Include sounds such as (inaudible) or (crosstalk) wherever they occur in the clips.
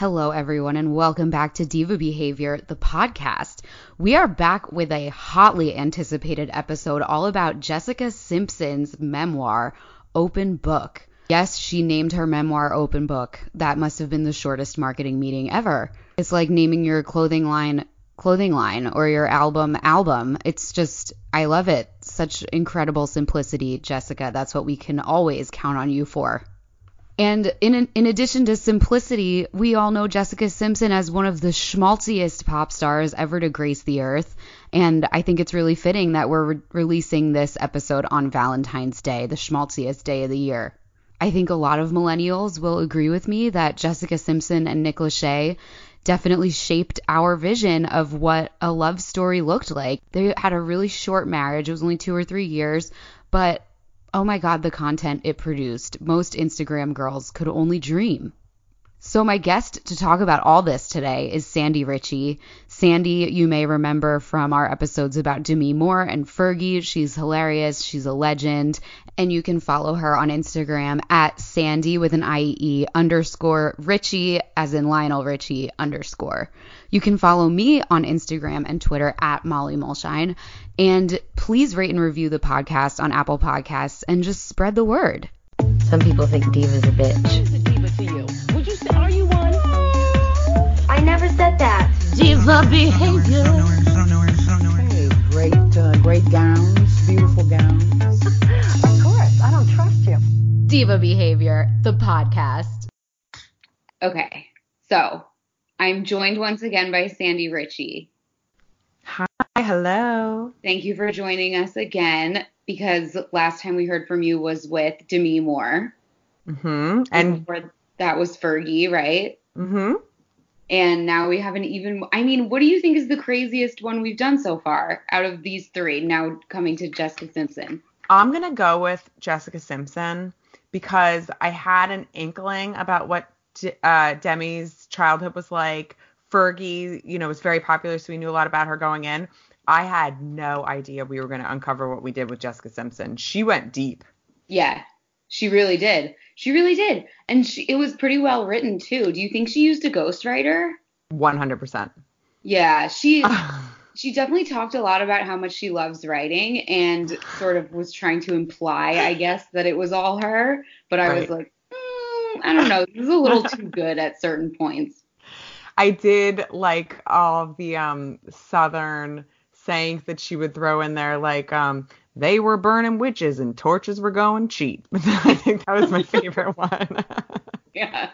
Hello, everyone, and welcome back to Diva Behavior, the podcast. We are back with a hotly anticipated episode all about Jessica Simpson's memoir, Open Book. Yes, she named her memoir Open Book. That must have been the shortest marketing meeting ever. It's like naming your clothing line clothing line or your album album. It's just I love it. Such incredible simplicity, Jessica. That's what we can always count on you for. And in in addition to simplicity, we all know Jessica Simpson as one of the schmaltziest pop stars ever to grace the earth. And I think it's really fitting that we're re- releasing this episode on Valentine's Day, the schmaltziest day of the year. I think a lot of millennials will agree with me that Jessica Simpson and Nick Lachey definitely shaped our vision of what a love story looked like. They had a really short marriage, it was only two or three years, but oh my God, the content it produced. Most Instagram girls could only dream. So, my guest to talk about all this today is Sandie Ritchie. Sandie, you may remember from our episodes about Demi Moore and Fergie. She's hilarious. She's a legend. And you can follow her on Instagram at Sandie with an IE underscore Ritchie, as in Lionel Richie underscore. You can follow me on Instagram and Twitter at Molly Mulshine. And please rate and review the podcast on Apple Podcasts and just spread the word. Some people think Diva's a bitch. What is a diva to you? Would you say, are you one? I never said that. Diva behavior. Hey, great, uh, great gowns, beautiful gowns. (laughs) Of course, I don't trust you. Diva Behavior, the podcast. Okay, so I'm joined once again by Sandie Ritchie. Hi, hello. Thank you for joining us again because last time we heard from you was with Demi Moore. hmm And before that was Fergie, right? hmm And now we have an even. I mean, what do you think is the craziest one we've done so far out of these three? Now coming to Jessica Simpson. I'm gonna go with Jessica Simpson because I had an inkling about what uh, Demi's childhood was like. Fergie, you know, was very popular, so we knew a lot about her going in. I had no idea we were going to uncover what we did with Jessica Simpson. She went deep. Yeah, she really did. She really did, and she, it was pretty well written too. Do you think she used a ghostwriter? 100%. Yeah, she (sighs) she definitely talked a lot about how much she loves writing and sort of was trying to imply, I guess, that it was all her. But I was like, mm, I don't know, this is a little too (laughs) good at certain points. I did like all the um southern sayings that she would throw in there, like um they were burning witches and torches were going cheap. (laughs) I think that was my favorite one. (laughs) Yeah.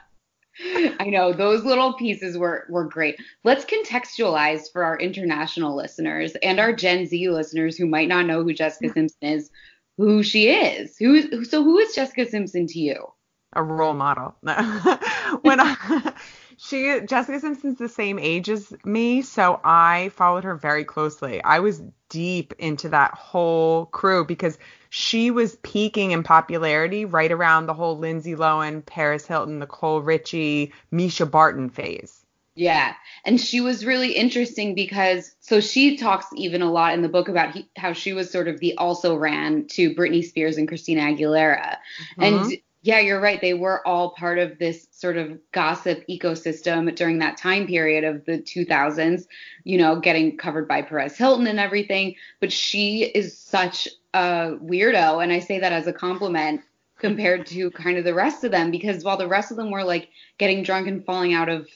I know those little pieces were were great. Let's contextualize for our international listeners and our Gen Z listeners who might not know who Jessica Simpson is, who she is. Who is so who is Jessica Simpson to you? A role model. (laughs) when I, she Jessica Simpson's the same age as me, so I followed her very closely. I was deep into that whole crew because she was peaking in popularity right around the whole Lindsay Lohan, Paris Hilton, Nicole Richie, Mischa Barton phase. Yeah. And she was really interesting because so she talks even a lot in the book about he, how she was sort of the also ran to Britney Spears and Christina Aguilera. And mm-hmm. Yeah, you're right. They were all part of this sort of gossip ecosystem during that time period of the 2000s, you know, getting covered by Perez Hilton and everything. But she is such a weirdo. And I say that as a compliment compared to kind of the rest of them because while the rest of them were like getting drunk and falling out of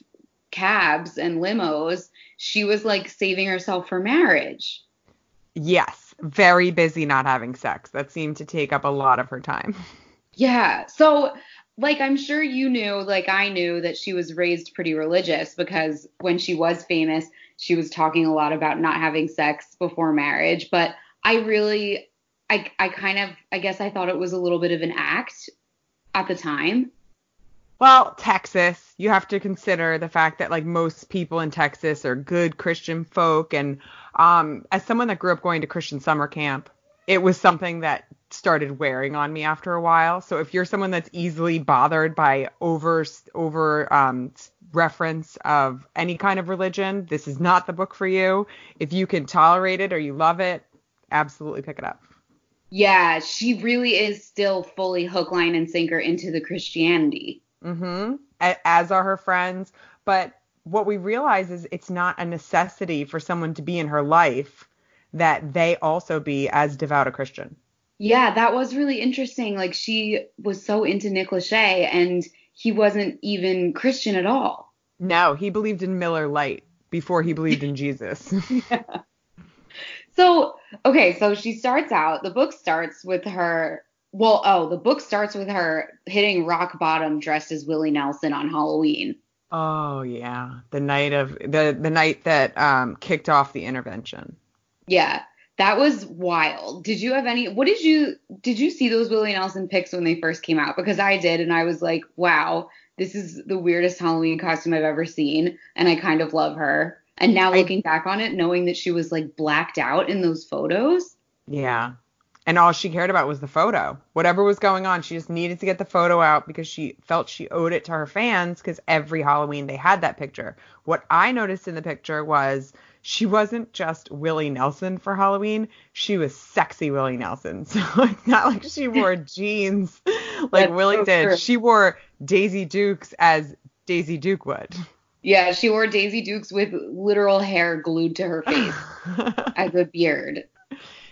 cabs and limos, she was like saving herself for marriage. Yes, very busy not having sex. That seemed to take up a lot of her time. (laughs) Yeah. So, like, I'm sure you knew, like, I knew that she was raised pretty religious because when she was famous, she was talking a lot about not having sex before marriage. But I really, I, I kind of, I guess I thought it was a little bit of an act at the time. Well, Texas, you have to consider the fact that like most people in Texas are good Christian folk and um as someone that grew up going to Christian summer camp, it was something that started wearing on me after a while. So if you're someone that's easily bothered by over over um reference of any kind of religion, this is not the book for you. If you can tolerate it or you love it, absolutely pick it up. Yeah, she really is still fully hook, line, and sinker into the Christianity. Mm-hmm. As are her friends. But what we realize is it's not a necessity for someone to be in her life that they also be as devout a Christian. Yeah, that was really interesting. Like she was so into Nick Lachey and he wasn't even Christian at all. No, he believed in Miller Lite before he believed in Jesus. (laughs) yeah. So, okay, so she starts out, the book starts with her well, oh, the book starts with her hitting rock bottom dressed as Willie Nelson on Halloween. Oh yeah, the night of the the night that um kicked off the intervention. Yeah, that was wild. Did you have any? What did you did you see those Willie Nelson pics when they first came out? Because I did, and I was like, wow, this is the weirdest Halloween costume I've ever seen, and I kind of love her. And now looking I, back on it, knowing that she was like blacked out in those photos. Yeah, and all she cared about was the photo. Whatever was going on, she just needed to get the photo out because she felt she owed it to her fans because every Halloween they had that picture. What I noticed in the picture was she wasn't just Willie Nelson for Halloween, she was sexy Willie Nelson. (laughs) So it's not like she wore (laughs) jeans like That's Willie so did. True. She wore Daisy Dukes as Daisy Duke would. Yeah, she wore Daisy Dukes with literal hair glued to her face (laughs) as a beard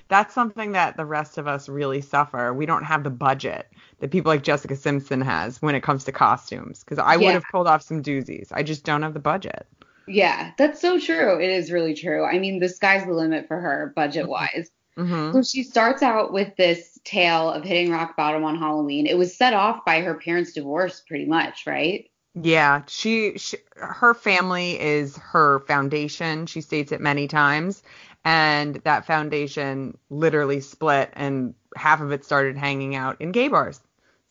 that's something that the rest of us really suffer. We don't have the budget that people like Jessica Simpson has when it comes to costumes. Because I yeah. would have pulled off some doozies. I just don't have the budget. Yeah, that's so true. It is really true. I mean, the sky's the limit for her budget wise. Mm-hmm. So she starts out with this tale of hitting rock bottom on Halloween. It was set off by her parents' divorce, pretty much, right? Yeah, she, she her family is her foundation. She states it many times, and that foundation literally split and half of it started hanging out in gay bars.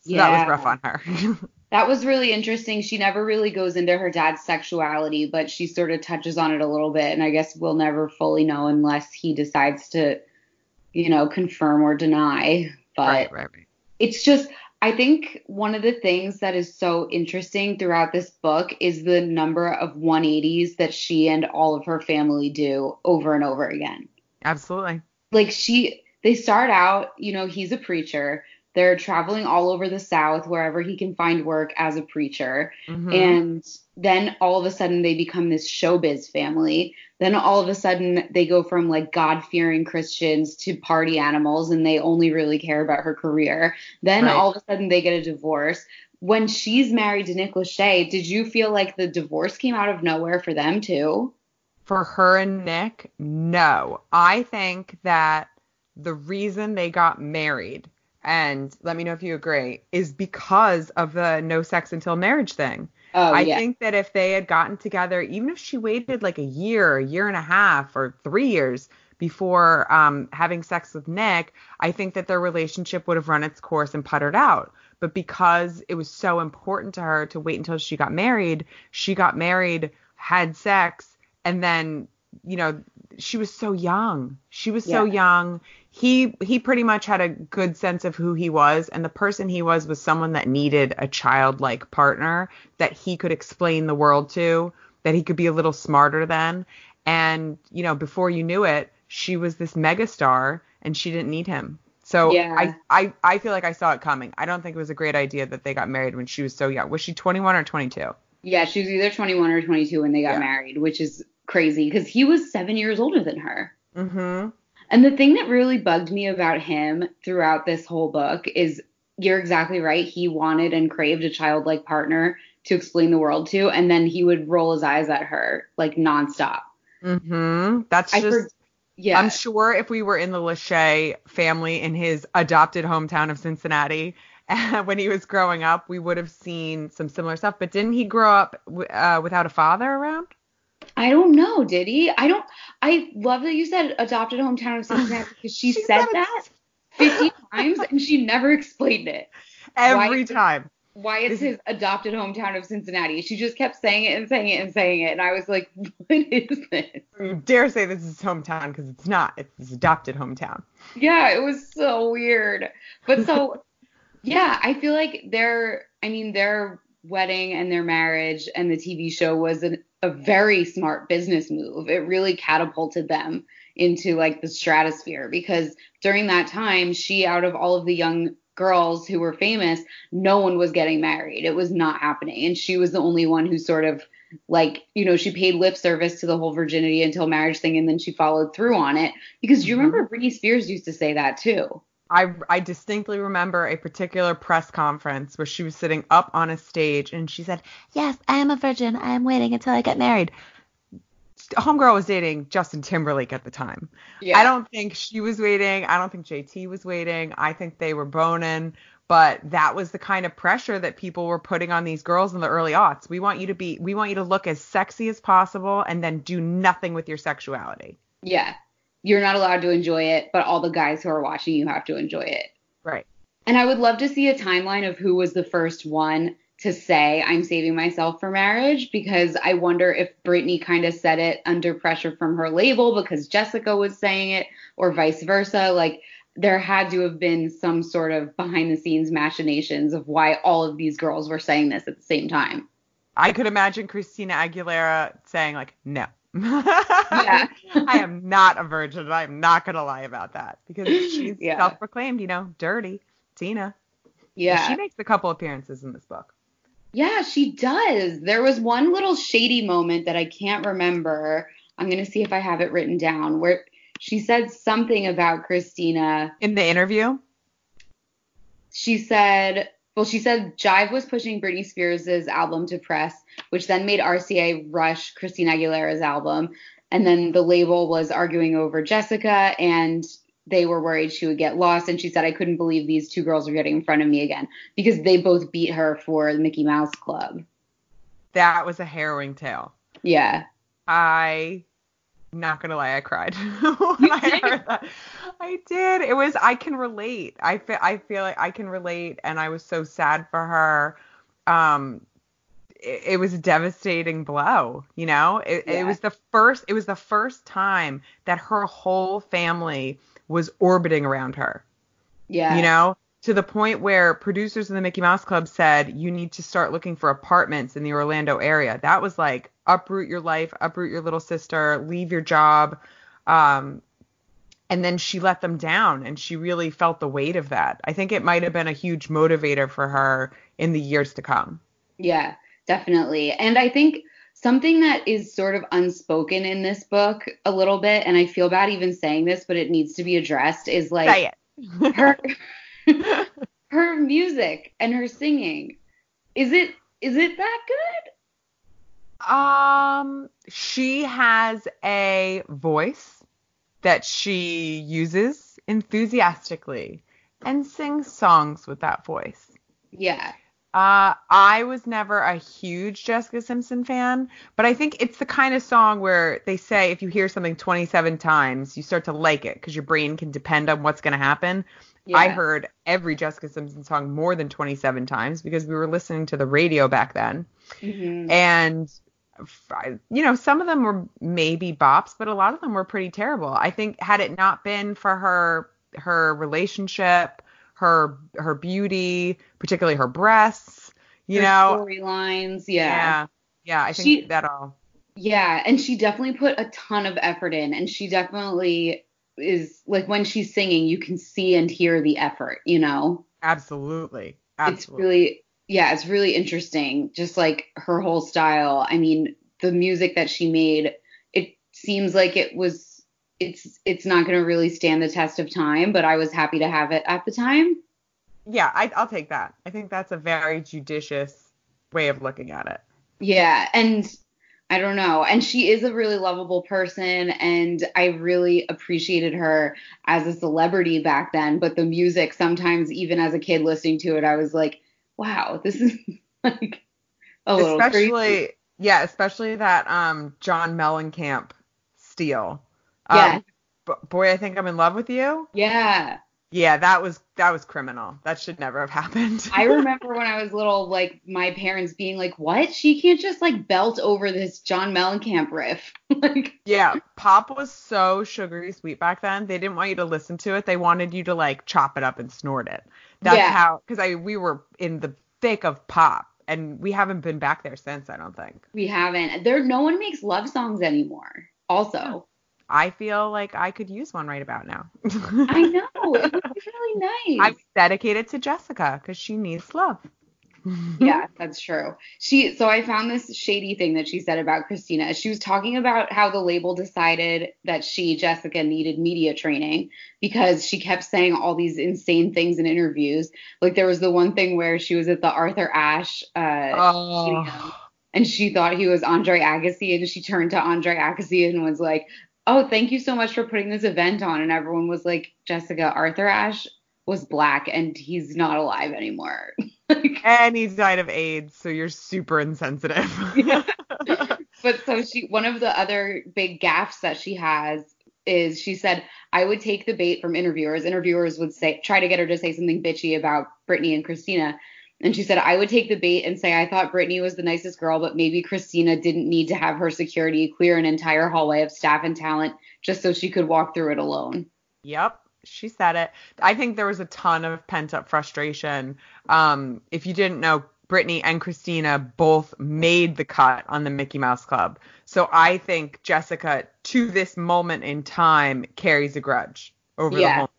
So yeah. that was rough on her. (laughs) that was really interesting. She never really goes into her dad's sexuality, but she sort of touches on it a little bit and I guess we'll never fully know unless he decides to you know, confirm or deny. But right, right, right. it's just I think one of the things that is so interesting throughout this book is the number of 180s that she and all of her family do over and over again. Absolutely. Like she they start out, you know, he's a preacher. They're traveling all over the South wherever he can find work as a preacher. Mm-hmm. And then all of a sudden they become this showbiz family. Then all of a sudden they go from like God fearing Christians to party animals and they only really care about her career. Then right. all of a sudden they get a divorce. When she's married to Nick Lachey, did you feel like the divorce came out of nowhere for them too? For her and Nick, no. I think that the reason they got married, and let me know if you agree, is because of the no sex until marriage thing. Oh, I yeah. think that if they had gotten together, even if she waited like a year, a year and a half, or three years before um, having sex with Nick, I think that their relationship would have run its course and puttered out. But because it was so important to her to wait until she got married, she got married, had sex, and then, you know, she was so young. She was yeah. so young he he pretty much had a good sense of who he was and the person he was was someone that needed a childlike partner that he could explain the world to that he could be a little smarter than and you know before you knew it she was this megastar and she didn't need him so yeah. I, I I feel like I saw it coming. I don't think it was a great idea that they got married when she was so young. Was she 21 or 22? Yeah, she was either 21 or 22 when they got yeah. married, which is crazy because he was seven years older than her. Mm-hmm. And the thing that really bugged me about him throughout this whole book is you're exactly right. He wanted and craved a childlike partner to explain the world to, and then he would roll his eyes at her like nonstop. Mm-hmm. That's I just. For, yeah. I'm sure if we were in the Lachey family in his adopted hometown of Cincinnati (laughs) when he was growing up, we would have seen some similar stuff. But didn't he grow up uh, without a father around? I don't know, did he? I don't. I love that you said adopted hometown of Cincinnati because she, she said that 50 times and she never explained it. (laughs) Every why, time. why it's his adopted hometown of Cincinnati. She just kept saying it and saying it and saying it, and I was like, (laughs) what is this? You dare say this is hometown because it's not. It's his adopted hometown. Yeah, it was so weird. But so, (laughs) yeah, I feel like their, I mean, their wedding and their marriage and the TV show was an, a very smart business move. It really catapulted them into like the stratosphere because during that time, she, out of all of the young girls who were famous, no one was getting married. It was not happening. And she was the only one who sort of like, you know, she paid lip service to the whole virginity until marriage thing and then she followed through on it. Because you mm-hmm. remember Britney Spears used to say that too. I I distinctly remember a particular press conference where she was sitting up on a stage and she said, "Yes, I am a virgin. I am waiting until I get married." Homegirl was dating Justin Timberlake at the time. Yeah. I don't think she was waiting. I don't think JT was waiting. I think they were boning. But that was the kind of pressure that people were putting on these girls in the early aughts. We want you to be, we want you to look as sexy as possible and then do nothing with your sexuality. Yeah. You're not allowed to enjoy it, but all the guys who are watching you have to enjoy it. Right. And I would love to see a timeline of who was the first one to say, I'm saving myself for marriage, because I wonder if Britney kind of said it under pressure from her label because Jessica was saying it, or vice versa. Like, there had to have been some sort of behind the scenes machinations of why all of these girls were saying this at the same time. I could imagine Christina Aguilera saying like, "No, Yeah. (laughs) I am not a virgin. and I am not gonna lie about that because she's (laughs) Yeah. self-proclaimed, you know, dirty Tina. Yeah. She makes a couple appearances in this book. Yeah, she does. There was one little shady moment that I can't remember. I'm going to see if I have it written down where she said something about Christina. In the interview, She said, well, she said Jive was pushing Britney Spears' album to press, which then made RCA rush Christina Aguilera's album. And then the label was arguing over Jessica, and they were worried she would get lost. And she said, I couldn't believe these two girls were getting in front of me again because they both beat her for the Mickey Mouse Club. that was a harrowing tale. Yeah. I not gonna lie, I cried (laughs) when I did? heard that. I did. It was I can relate. I feel I feel like I can relate, and I was so sad for her. Um, it, it was a devastating blow. You know, it, Yeah. it was the first. It was the first time that her whole family was orbiting around her. Yeah. You know, to the point where producers in the Mickey Mouse Club said you need to start looking for apartments in the Orlando area. That was like uproot your life, uproot your little sister, leave your job. Um, and then she let them down and she really felt the weight of that. I think it might have been a huge motivator for her in the years to come. Yeah, definitely. And I think something that is sort of unspoken in this book a little bit, and I feel bad even saying this, but it needs to be addressed, is like her (laughs) (laughs) her music and her singing. Is it is it that good? Um, she has a voice that she uses enthusiastically and sings songs with that voice. Yeah. Uh, I was never a huge Jessica Simpson fan, but I think it's the kind of song where they say if you hear something 27 times, you start to like it because your brain can depend on what's going to happen. I heard every Jessica Simpson song more than 27 times because we were listening to the radio back then. Mhm. and you know some of them were maybe bops but a lot of them were pretty terrible. I think had it not been for her her relationship her her beauty particularly her breasts you Her know. storylines, yeah. Yeah. yeah i think She- that all. Yeah, and she definitely put a ton of effort in, and she definitely is like when she's singing, you can see and hear the effort, you know? absolutely It's really, yeah, it's really interesting. Just like her whole style. I mean, the music that she made, it seems like it was, it's, it's not going to really stand the test of time, but I was happy to have it at the time. yeah I, i'll take that i think that's a very judicious way of looking at it Yeah, and I don't know. And she is a really lovable person, and I really appreciated her as a celebrity back then. But the music, sometimes, even as a kid listening to it, I was like, wow, this is (laughs) like a little especially crazy. yeah especially that um john mellencamp steal Yeah. um, b- boy i think i'm in love with you Yeah, Yeah, that was that was criminal. That should never have happened. I remember when I was little, like my parents being like, "What? She can't just like belt over this John Mellencamp riff." (laughs) like, yeah, pop was so sugary sweet back then. They didn't want you to listen to it. They wanted you to like chop it up and snort it. That's Yeah. how because I we were in the thick of pop and we haven't been back there since. I don't think. we haven't. There, no one makes love songs anymore. Also, I feel like I could use one right about now. I know (laughs) it would be really nice. I dedicated to Jessica because she needs love. (laughs) yeah, that's true. She so I found this shady thing that she said about Christina. She was talking about how the label decided that she, Jessica, needed media training because she kept saying all these insane things in interviews. Like there was the one thing where she was at the Arthur Ashe uh Oh. and she thought he was Andre Agassi and she turned to Andre Agassi and was like, "Oh, thank you so much for putting this event on." And everyone was like, "Jessica, Arthur Ashe was black and he's not alive anymore." (laughs) like And he died of AIDS, so you're super insensitive. (laughs) but so she one of the other big gaffes that she has is she said I would take the bait from interviewers. Interviewers would say try to get her to say something bitchy about Britney and Christina. And she said I would take the bait and say I thought Britney was the nicest girl, but maybe Christina didn't need to have her security clear an entire hallway of staff and talent just so she could walk through it alone. Yep, she said it. I think there was a ton of pent up frustration. Um, if you didn't know, Britney and Christina both made the cut on the Mickey Mouse Club. So I think Jessica, to this moment in time, carries a grudge over the Yeah. whole.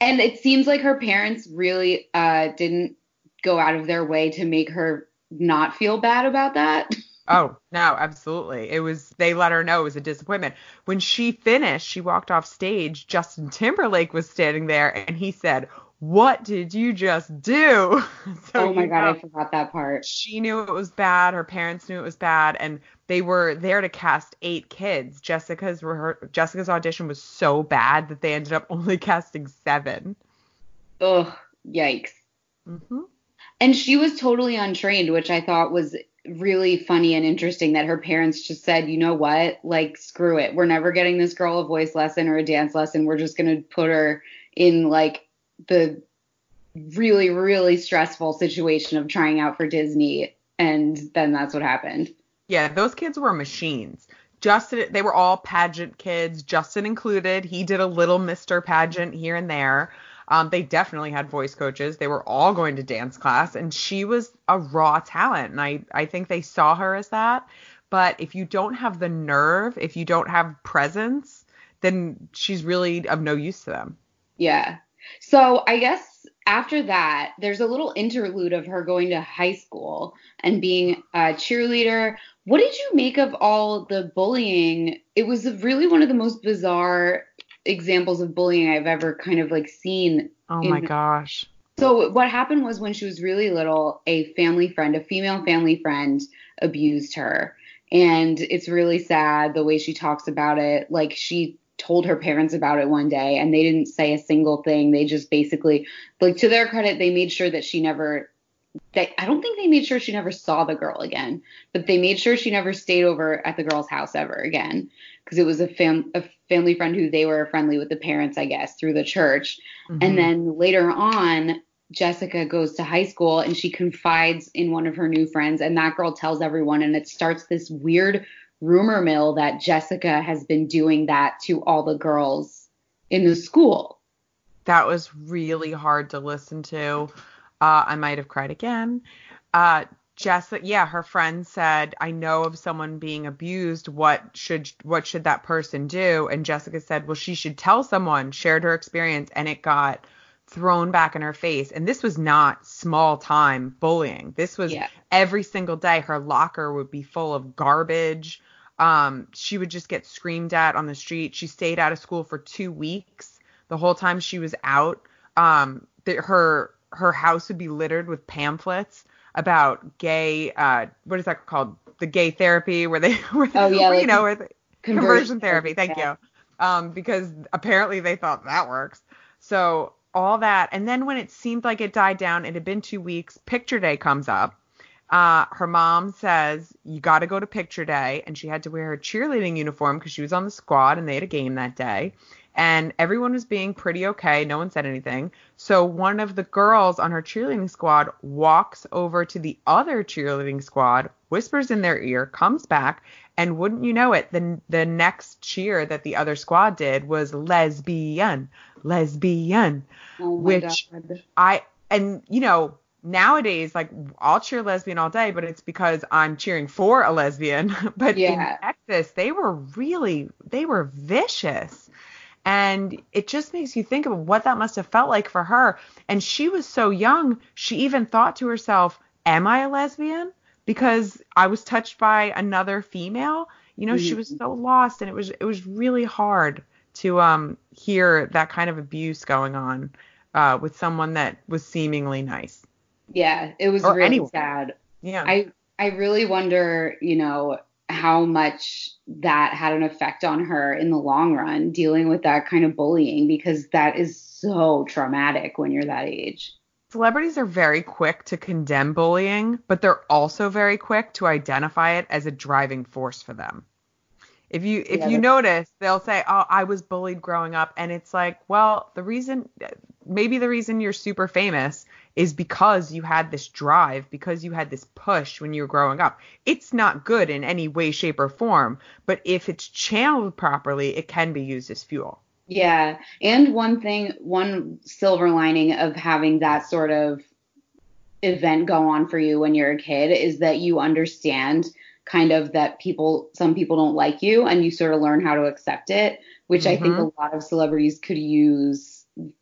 And it seems like her parents really uh, didn't go out of their way to make her not feel bad about that. (laughs) Oh, no, absolutely. It was, they let her know it was a disappointment. When she finished, she walked off stage. Justin Timberlake was standing there and he said, What did you just do? (laughs) So oh my god, know- I forgot that part. she knew it was bad her parents knew it was bad and they were there to cast eight kids jessica's rehe- jessica's audition was so bad that they ended up (laughs) only casting seven Ugh, yikes. mm-hmm. And she was totally untrained, which I thought was really funny and interesting that her parents just said, you know what, like screw it, we're never getting this girl a voice lesson or a dance lesson. We're just gonna put her in like the really really stressful situation of trying out for Disney, and then that's what happened. yeah those kids were machines. Justin they were all pageant kids justin included. He did a little mr pageant here and there um, they definitely had voice coaches they were all going to dance class and she was a raw talent and i i think they saw her as that but if you don't have the nerve if you don't have presence then she's really of no use to them Yeah. So I guess after that, there's a little interlude of her going to high school and being a cheerleader. What did you make of all the bullying? It was really one of the most bizarre examples of bullying I've ever kind of like seen. oh my in- gosh So what happened was when she was really little, a family friend, a female family friend abused her. And it's really sad the way she talks about it. Like she told her parents about it one day and they didn't say a single thing. They just basically like to their credit, they made sure that she never they I don't think they made sure she never saw the girl again, but they made sure she never stayed over at the girl's house ever again because it was a fam a family friend who they were friendly with the parents, I guess, through the church. Mhm. And then later on, Jessica goes to high school and she confides in one of her new friends, and that girl tells everyone, and it starts this weird rumor mill that Jessica has been doing that to all the girls in the school. that was really hard to listen to. Uh, I might have cried again. Uh, Jessica, yeah, her friend said, "I know of someone being abused. What should what should that person do?" And Jessica said, "Well, she should tell someone." Shared her experience, and it got thrown back in her face. And this was not small time bullying. This was Yeah. every single day. Her locker would be full of garbage. Um, she would just get screamed at on the street. She stayed out of school for two weeks. The whole time she was out, um, her her house would be littered with pamphlets about gay. Uh, what is that called? The gay therapy, where they, (laughs) where, Oh, yeah, where, you like know, where they, Conversion conversion therapy. Thank yeah. you. Um, because apparently they thought that works. So all that, and then when it seemed like it died down, it had been two weeks. Picture day comes up. Uh, her mom says you got to go to picture day, and she had to wear her cheerleading uniform because she was on the squad and they had a game that day. And everyone was being pretty okay. No one said anything. So one of the girls on her cheerleading squad walks over to the other cheerleading squad, whispers in their ear, comes back, and wouldn't you know it, the the next cheer that the other squad did was lesbian, lesbian, Oh which God. I and you know nowadays like I'll cheer lesbian all day, but it's because I'm cheering for a lesbian. (laughs) but Yeah. in Texas, they were really they were vicious. And it just makes you think of what that must have felt like for her. And she was so young, she even thought to herself, Am I a lesbian? Because I was touched by another female. You know, she was so lost and it was it was really hard to um hear that kind of abuse going on uh with someone that was seemingly nice. Yeah, it was Or really anyone. sad. Yeah. I I really wonder, you know, how much that had an effect on her in the long run dealing with that kind of bullying because that is so traumatic when you're that age. Celebrities are very quick to condemn bullying, but they're also very quick to identify it as a driving force for them. If you if Yeah, you notice, they'll say, "Oh, I was bullied growing up." And it's like, "Well, the reason maybe the reason you're super famous is because you had this drive, because you had this push when you were growing up. It's not good in any way shape or form, but if it's channeled properly, it can be used as fuel." Yeah. And one thing, one silver lining of having that sort of event go on for you when you're a kid is that you understand kind of that people, some people don't like you and you sort of learn how to accept it, which I think mm-hmm. a lot of celebrities could use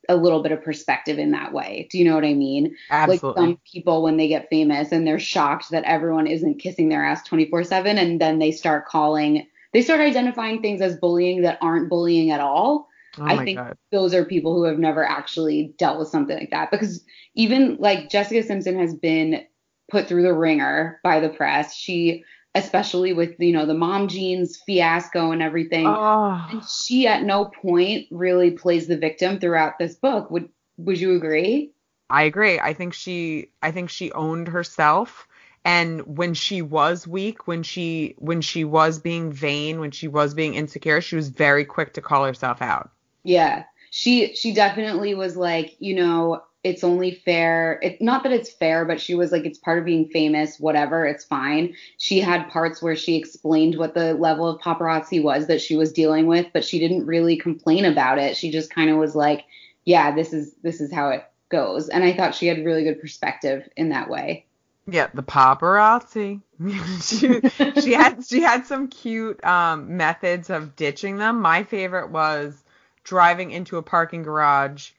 a little bit of perspective in that way. Do you know what I mean? Absolutely. Like some people when they get famous and they're shocked that everyone isn't kissing their ass 24/7 and then they start calling they start identifying things as bullying that aren't bullying at all. oh I think god. those are people who have never actually dealt with something like that because even like Jessica Simpson has been put through the ringer by the press. She especially with you know the mom jeans fiasco and everything. Oh. And she at no point really plays the victim throughout this book. Would would you agree? I agree. I think she I think she owned herself and when she was weak, when she when she was being vain, when she was being insecure, she was very quick to call herself out. Yeah. She she definitely was like, you know, it's only fair. It not that it's fair, but she was like it's part of being famous, whatever, it's fine. She had parts where she explained what the level of paparazzi was that she was dealing with, but she didn't really complain about it. She just kind of was like, yeah, this is this is how it goes. And I thought she had really good perspective in that way. Yeah, the paparazzi. (laughs) she, she had she had some cute um, methods of ditching them. My favorite was driving into a parking garage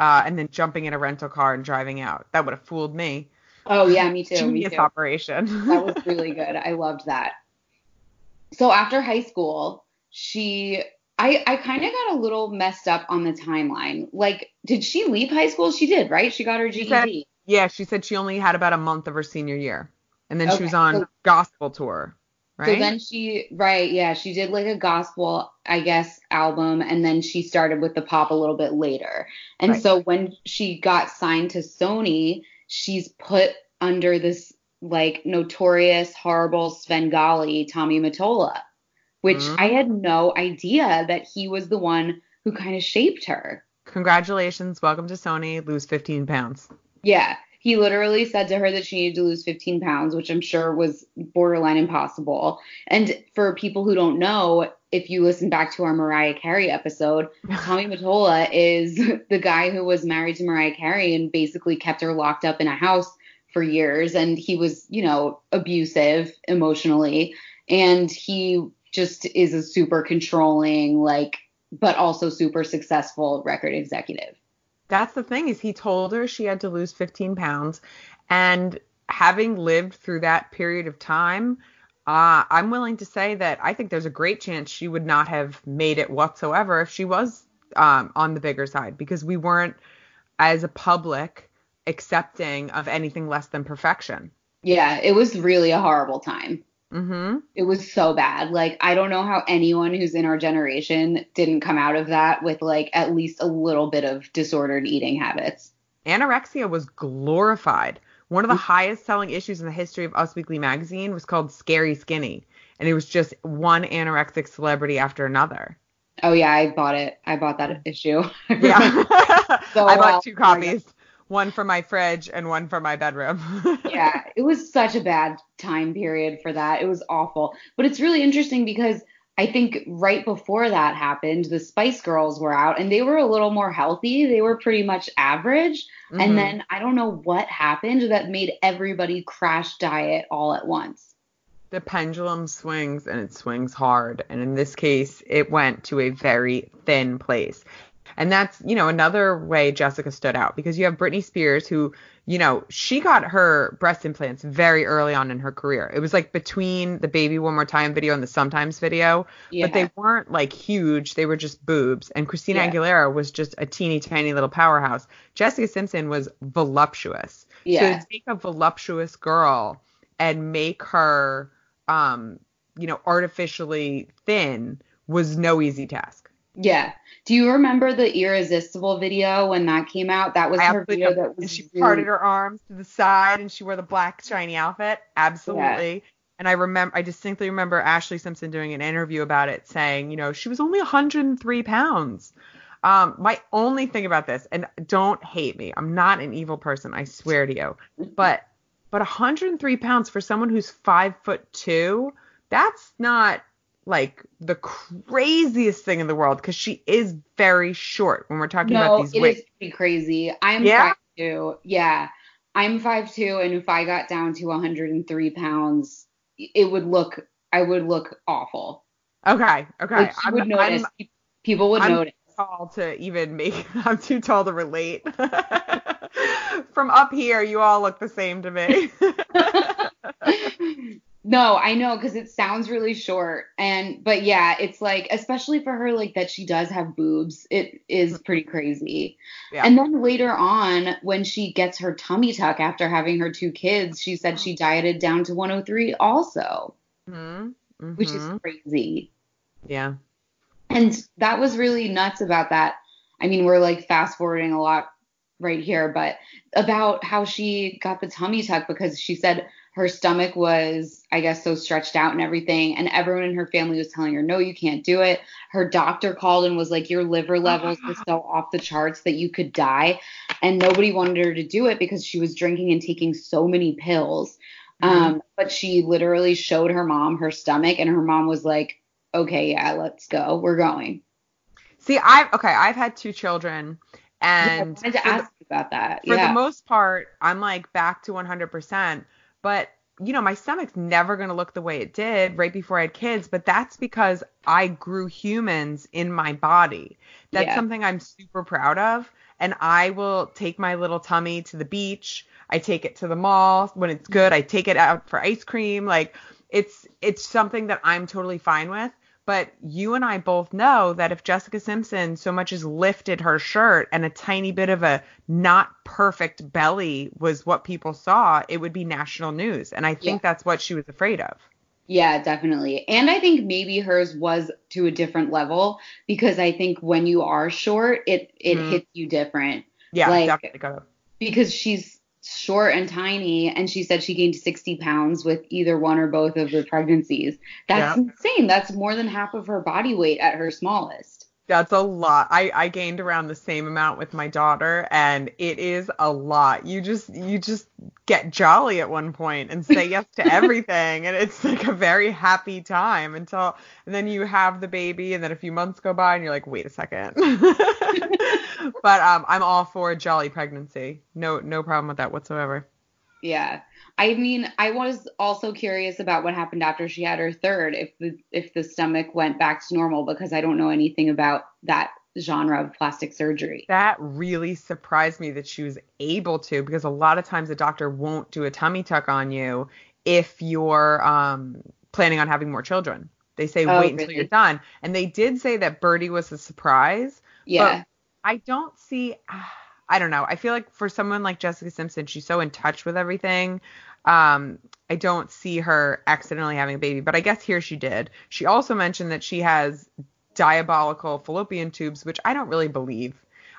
uh, and then jumping in a rental car and driving out. That would have fooled me. Oh yeah, me too. Me Genius too. operation. (laughs) that was really good. I loved that. So after high school, she I I kind of got a little messed up on the timeline. Like, did she leave high school? She did, right? She got her She GED. said- Yeah, she said she only had about a month of her senior year, and then she was on so- gospel tour, right? So then she right, yeah, she did like a gospel, I guess, album, and then she started with the pop a little bit later. And Right. so when she got signed to Sony, she's put under this like notorious, horrible Svengali Tommy Mottola, which Mhm. I had no idea that he was the one who kind of shaped her. Congratulations, welcome to Sony. Lose 15 pounds. Yeah. He literally said to her that she needed to lose 15 pounds, which I'm sure was borderline impossible. And for people who don't know, if you listen back to our Mariah Carey episode, (laughs) Tommy Mottola is the guy who was married to Mariah Carey and basically kept her locked up in a house for years. And he was, you know, abusive emotionally. And he just is a super controlling, like, but also super successful record executive. That's the thing is he told her she had to lose 15 pounds, and having lived through that period of time, uh, I'm willing to say that I think there's a great chance she would not have made it whatsoever if she was um, on the bigger side because we weren't as a public accepting of anything less than perfection. Yeah, it was really a horrible time. Mm-hmm. It was so bad. Like, I don't know how anyone who's in our generation didn't come out of that with like at least a little bit of disordered eating habits. anorexia was glorified. One of the highest selling issues in the history of Us Weekly magazine was called Scary Skinny, and it was just one anorexic celebrity after another. Oh yeah, I bought it. I bought that issue. (laughs) (laughs) Yeah. So I bought two Oh copies, one for my fridge and one for my bedroom. (laughs) yeah, it was such a bad time period for that. It was awful. But it's really interesting because I think right before that happened, the Spice Girls were out and they were a little more healthy. They were pretty much average. Mhm. And then I don't know what happened that made everybody crash diet all at once. the pendulum swings and it swings hard. And in this case, it went to a very thin place. And that's, you know, another way Jessica stood out because you have Britney Spears who, you know, she got her breast implants very early on in her career. It was like between the Baby One More Time video and the Sometimes video, Yeah. but they weren't like huge. They were just boobs. And Christina Yeah. Aguilera was just a teeny tiny little powerhouse. Jessica Simpson was voluptuous. Yeah. So to take a voluptuous girl and make her, um, you know, artificially thin was no easy task. Yeah. Do you remember the Irresistible video when that came out? That was I her video that and she really- parted her arms to the side and she wore the black shiny outfit. Absolutely. And I remember, I distinctly remember Ashlee Simpson doing an interview about it, saying, you know, she was only 103 pounds. Um, my only thing about this, and don't hate me, I'm not an evil person, I swear to you, (laughs) but but 103 pounds for someone who's five foot two, that's not like the craziest thing in the world because she is very short when we're talking no, about these it weights. is pretty crazy. I'm Yeah? five two. Yeah, I'm five two, and if I got down to 103 pounds, it would look. I would look awful. Okay, okay. Like, I'm, would notice. I'm People would I'm notice. tall to even make. (laughs) I'm too tall to relate. (laughs) From up here, you all look the same to me. (laughs) no, I know because it sounds really short, and but yeah, it's like especially for her, like that she does have boobs. It is mm-hmm. pretty crazy. Yeah. And then later on, when she gets her tummy tuck after having her two kids, she said mm-hmm. she dieted down to 103 also, Mhm, which is mm-hmm. crazy. yeah. And that was really nuts about that. I mean, we're like fast forwarding a lot right here, but about how she got the tummy tuck because she said her stomach was, I guess, so stretched out and everything. And everyone in her family was telling her, no, you can't do it. Her doctor called and was like, your liver levels were so off the charts that you could die. And nobody wanted her to do it because she was drinking and taking so many pills. Um, but she literally showed her mom her stomach, and her mom was like, okay, yeah, let's go. We're going. See, I've okay. I've had two children, Yeah, I and wanted to for the- about that. for yeah. the most part, I'm like back to 100%. But, you know, my stomach's never going to look the way it did right before I had kids. But that's because I grew humans in my body. That's Yeah. something I'm super proud of. And I will take my little tummy to the beach. I take it to the mall when it's good. I take it out for ice cream. Like it's it's something that I'm totally fine with. But you and I both know that if Jessica Simpson so much as lifted her shirt and a tiny bit of a not perfect belly was what people saw, it would be national news. And I think Yeah. that's what she was afraid of. Yeah, definitely. And I think maybe hers was to a different level because I think when you are short, it it Mhm. hits you different Yeah, Like- definitely because she's short and tiny and she said she gained 60 pounds with either one or both of the pregnancies. That's Yeah. insane. That's more than half of her body weight at her smallest. That's a lot. I, I gained around the same amount with my daughter and it is a lot. You just you just get jolly at one point and say yes to (laughs) everything and it's like a very happy time until and then you have the baby and then a few months go by and you're like, wait a second. (laughs) but um I'm all for a jolly pregnancy. No no problem with that whatsoever. Yeah. I mean, I was also curious about what happened after she had her third, if the if the stomach went back to normal because I don't know anything about that genre of plastic surgery. That really surprised me that she was able to because a lot of times a doctor won't do a tummy tuck on you if you're um, planning on having more children. They say Oh, wait until really? you're done. And they did say that Birdie was a surprise. Yeah. I don't see. I don't know. I feel like for someone like Jessica Simpson, she's so in touch with everything. Um, I don't see her accidentally having a baby, but I guess here she did. She also mentioned that she has diabolical fallopian tubes, which I don't really believe.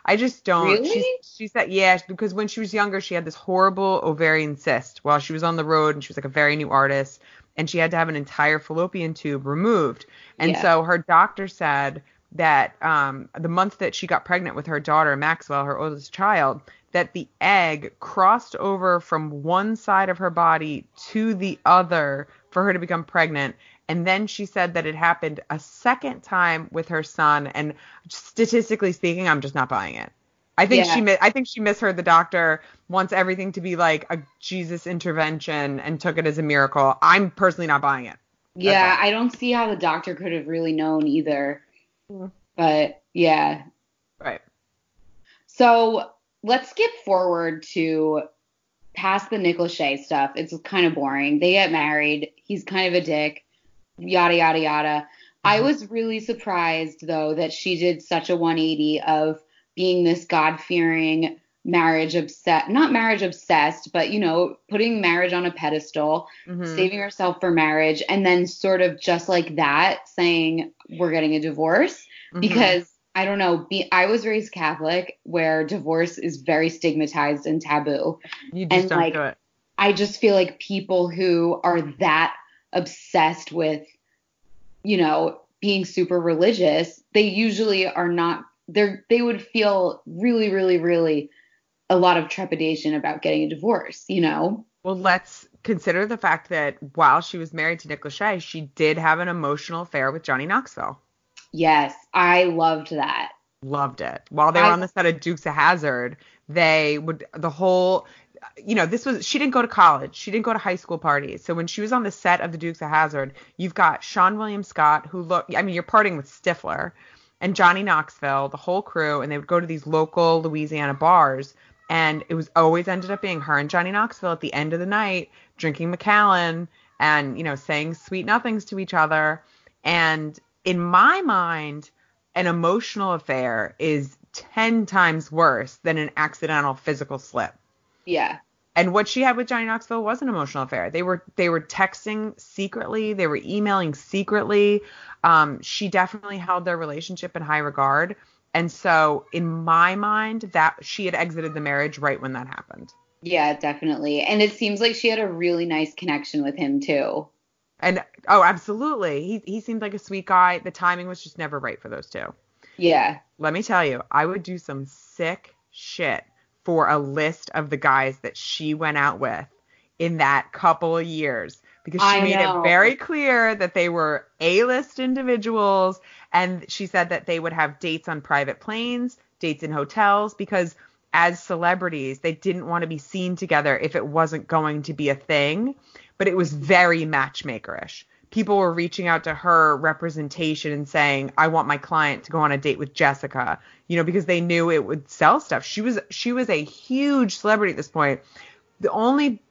I just don't. Really? She's, she said, yeah, because when she was younger, she had this horrible ovarian cyst while she was on the road and she was like a very new artist and she had to have an entire fallopian tube removed. And Yeah. so her doctor said that um, the month that she got pregnant with her daughter Maxwell, her oldest child, that the egg crossed over from one side of her body to the other for her to become pregnant. And then she said that it happened a second time with her son. And statistically speaking, I'm just not buying it. I think Yeah. she I think she misheard the doctor, wants everything to be like a Jesus intervention and took it as a miracle. I'm personally not buying it. Yeah. I don't see how the doctor could have really known either. Mm. But yeah. Right. So let's skip forward to past the Nick Lachey stuff. It's kind of boring. They get married. He's kind of a dick. Yada yada yada. I Mhm. was really surprised though that she did such a 180 of being this God fearing marriage obsessed not marriage obsessed, but you know, putting marriage on a pedestal Mhm. saving herself for marriage and then sort of just like that saying we're getting a divorce Mhm. because I don't know be, I was raised Catholic where divorce is very stigmatized and taboo you just and, don't like, do it. I just feel like people who are that obsessed with you know being super religious they usually are not they're they would feel really really really a lot of trepidation about getting a divorce you know Well, let's consider the fact that while she was married to Nick Lachey, she did have an emotional affair with Johnny Knoxville. yes I loved that Loved it. While they were I- on the set of Dukes of Hazzard, they would the whole you know, this was she didn't go to college. She didn't go to high school parties. So when she was on the set of the Dukes of Hazzard, you've got Seann William Scott who look I mean, you're parting with Stifler and Johnny Knoxville, the whole crew, and they would go to these local Louisiana bars and it was always ended up being her and Johnny Knoxville at the end of the night drinking Macallan and, you know, saying sweet nothings to each other. And in my mind, an emotional affair is 10 times worse than an accidental physical slip. yeah And what she had with Johnny Knoxville was an emotional affair. They were they were texting secretly, they were emailing secretly. Um, she definitely held their relationship in high regard. And so in my mind, that she had exited the marriage right when that happened. Yeah, definitely. And it seems like she had a really nice connection with him too. And oh, absolutely. He he seemed like a sweet guy. The timing was just never right for those two. Yeah. let me tell you, I would do some sick shit for a list of the guys that she went out with in that couple of years because she I made know. it very clear that they were A-list individuals and she said that they would have dates on private planes, dates in hotels because as celebrities, they didn't want to be seen together if it wasn't going to be a thing, but it was very matchmakerish. People were reaching out to her representation and saying, "I want my client to go on a date with Jessica," you know, because they knew it would sell stuff. She was she was a huge celebrity at this point. The only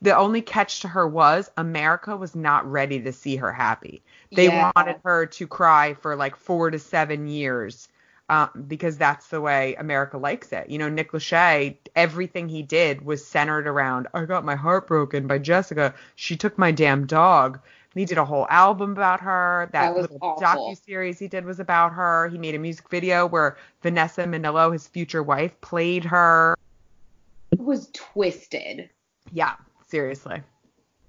the only catch to her was America was not ready to see her happy. They Yeah. wanted her to cry for like four to seven years um, because that's the way America likes it. You know, Nick Lachey, everything he did was centered around, I got my heart broken by Jessica. She took my damn dog. And he did a whole album about her. That, That was little docu series he did was about her. He made a music video where Vanessa Minnillo, his future wife, played her. It was twisted. Yeah, seriously.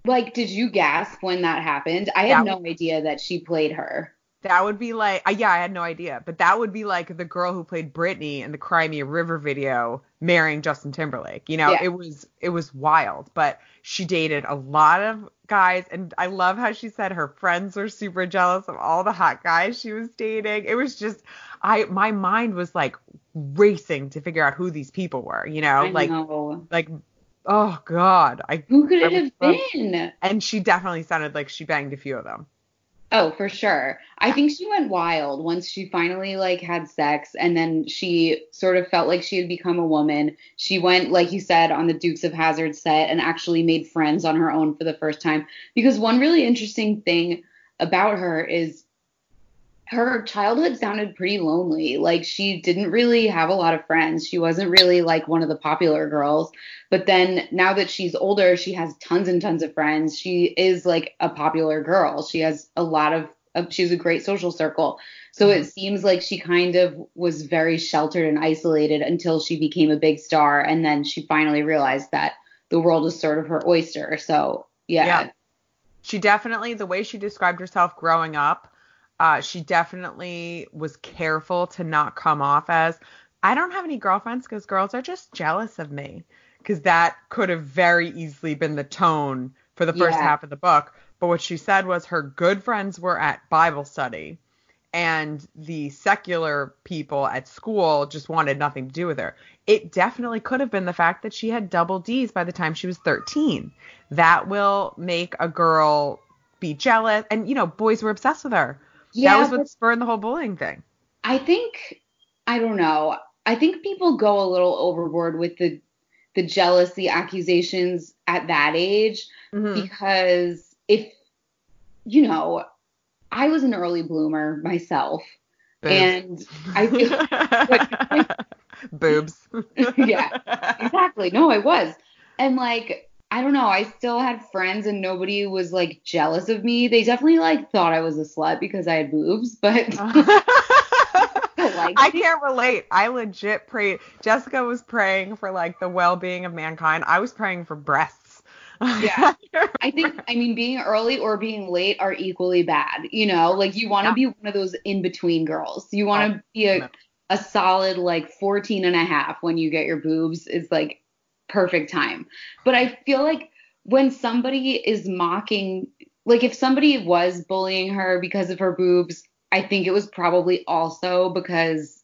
Like, did you gasp when that happened? I had no idea that she played her. That would be like, uh, yeah, I had no idea, but that would be like the girl who played Britney in the Cry Me a River video marrying Justin Timberlake. You know, Yeah. it was it was wild, but she dated a lot of guys, and I love how she said her friends were super jealous of all the hot guys she was dating. It was just, I my mind was like racing to figure out who these people were. You know, I like know. like, oh god, I Who could it have been? and she definitely sounded like she banged a few of them. Oh, for sure. I think she went wild once she finally like had sex and then she sort of felt like she had become a woman. She went, like you said, on the Dukes of Hazzard set and actually made friends on her own for the first time. Because one really interesting thing about her is her childhood sounded pretty lonely. Like she didn't really have a lot of friends. She wasn't really like one of the popular girls. But then now that she's older, she has tons and tons of friends. She is like a popular girl. She has a lot of, of she has a great social circle. So it mm-hmm. seems like she kind of was very sheltered and isolated until she became a big star. And then she finally realized that the world is sort of her oyster. So yeah. Yeah. She definitely, the way she described herself growing up, Uh, she definitely was careful to not come off as I don't have any girlfriends because girls are just jealous of me. Because that could have very easily been the tone for the first Yeah. half of the book. But what she said was her good friends were at Bible study and the secular people at school just wanted nothing to do with her. It definitely could have been the fact that she had double D's by the time she was 13. That will make a girl be jealous. And, you know, boys were obsessed with her. Yeah, that was what spurred the whole bullying thing. I think I don't know. I think people go a little overboard with the the jealousy accusations at that age Mhm. because if you know, I was an early bloomer myself and I feel boobs. (laughs) (laughs) Yeah, exactly. No, I was. And like, I don't know, I still had friends and nobody was like jealous of me. They definitely like thought I was a slut because I had boobs, but (laughs) (laughs) I can't relate. I legit prayed. Jessica was praying for like the well-being of mankind. I was praying for breasts. Yeah. I think I mean being early or being late are equally bad. You know, like you want to Yeah. be one of those in between girls. You want Oh, to be a no. a solid like 14 and a half when you get your boobs is like perfect time. But I feel like when somebody is mocking like if somebody was bullying her because of her boobs, I think it was probably also because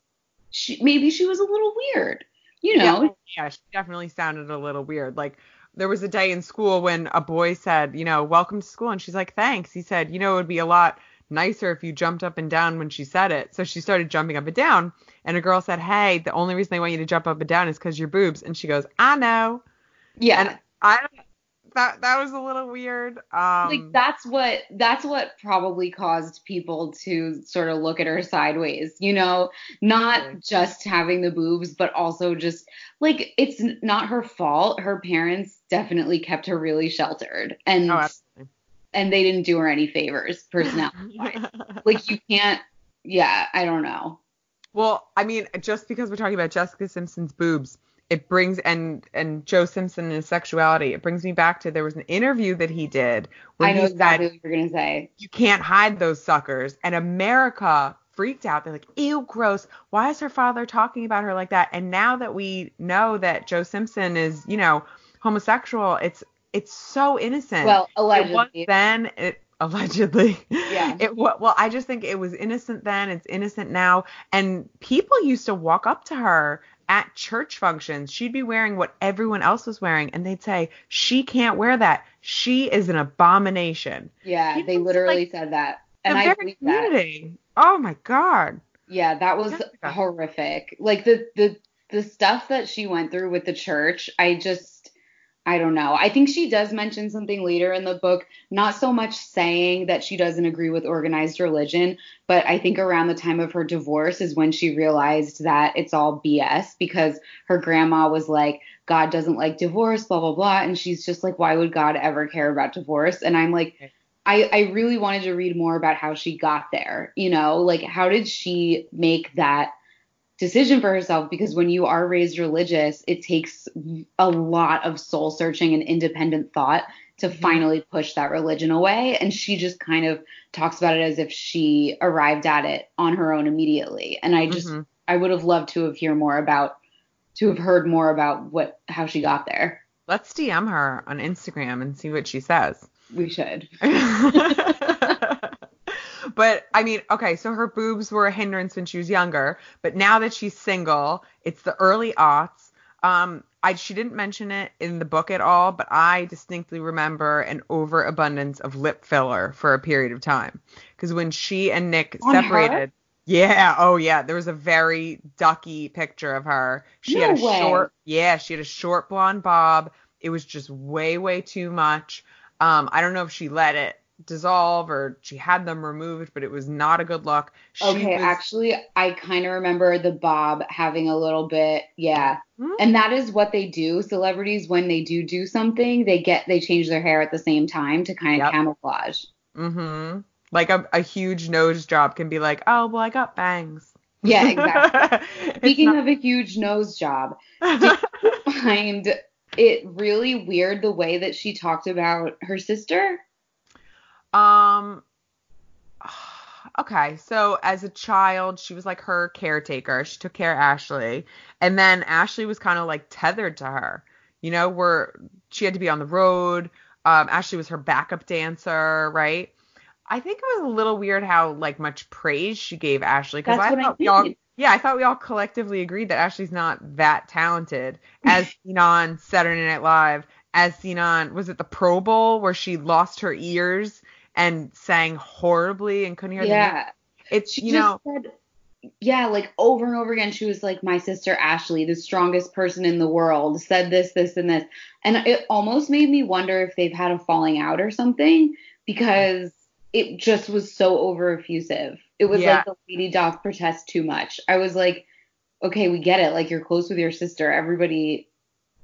she maybe she was a little weird. You know, Yeah, yeah, she definitely sounded a little weird. Like there was a day in school when a boy said, you know, welcome to school, and she's like, thanks. He said, you know, it would be a lot nicer if you jumped up and down when she said it. So she started jumping up and down, and a girl said, hey, the only reason they want you to jump up and down is because your boobs, and she goes, I know. yeah. And I that that was a little weird. Um, like that's what that's what probably caused people to sort of look at her sideways you know not just having the boobs but also just like it's not her fault her parents definitely kept her really sheltered and oh, absolutely. And they didn't do her any favors personality wise (laughs) like you can't yeah i don't know Well, I mean, just because we're talking about Jessica Simpson's boobs, it brings and and Joe Simpson and his sexuality, it brings me back to there was an interview that he did where i know he exactly said what you're gonna say you can't hide those suckers, and America freaked out. They're like, ew, gross. Why is her father talking about her like that? And now that we know that Joe Simpson is, you know, homosexual, it's it's so innocent. well it was allegedly. then it allegedly. Yeah. (laughs) it well i just think it was innocent then. It's innocent now. And people used to walk up to her at church functions. She'd be wearing what everyone else was wearing and they'd say she can't wear that. She is an abomination. Yeah People they literally like, said that. And i believe that. community oh my god. Yeah, that was Jessica. horrific. Like the the the stuff that she went through with the church, I just I don't know. I think she does mention something later in the book, not so much saying that she doesn't agree with organized religion, but I think around the time of her divorce is when she realized that it's all BS because her grandma was like, God doesn't like divorce, blah blah blah, and she's just like, why would God ever care about divorce? And I'm like, I, I really wanted to read more about how she got there. You know, like how did she make that decision for herself? Because when you are raised religious, it takes a lot of soul searching and independent thought to finally push that religion away. And she just kind of talks about it as if she arrived at it on her own immediately. And I just, Mhm. I would have loved to have hear more about, to have heard more about what, how she got there. let's dm her on instagram and see what she says We should. (laughs) but I mean, okay, so her boobs were a hindrance when she was younger, but now that she's single, it's the early aughts. Um, I she didn't mention it in the book at all, but I distinctly remember an overabundance of lip filler for a period of time because when she and Nick On her? separated. Yeah, oh yeah, there was a very ducky picture of her. She had a way. short, yeah, she had a short blonde bob. It was just way, way too much. Um, I don't know if she let it dissolve or she had them removed, but it was not a good look. She Okay, was- actually, I kind of remember the bob having a little bit, yeah. Hmm? And that is what they do. Celebrities, when they do do something, they get they change their hair at the same time to kind of Yep. camouflage. Mm-hmm. Like a, a huge nose job can be like, oh, well, I got bangs. Yeah, (laughs) exactly. Speaking not- of a huge nose job, (laughs) find it really weird the way that she talked about her sister. Um, (sighs) okay, so as a child, she was like her caretaker. She took care of Ashlee. And then Ashlee was kind of like tethered to her. You know, where she had to be on the road. Um, Ashlee was her backup dancer, right? I think it was a little weird how like much praise she gave Ashlee because I what I thought we all yeah, I thought we all collectively agreed that Ashlee's not that talented as (laughs) seen on Saturday Night Live, as seen on was it the Pro Bowl where she lost her ears and sang horribly and couldn't hear the Yeah. music. It's She you just know said, yeah, like over and over again, she was like, my sister Ashlee, the strongest person in the world, said this, this, and this. And it almost made me wonder if they've had a falling out or something because it just was so over effusive. It was Yeah. like the lady doth protest too much. I was like, okay, we get it. Like you're close with your sister. Everybody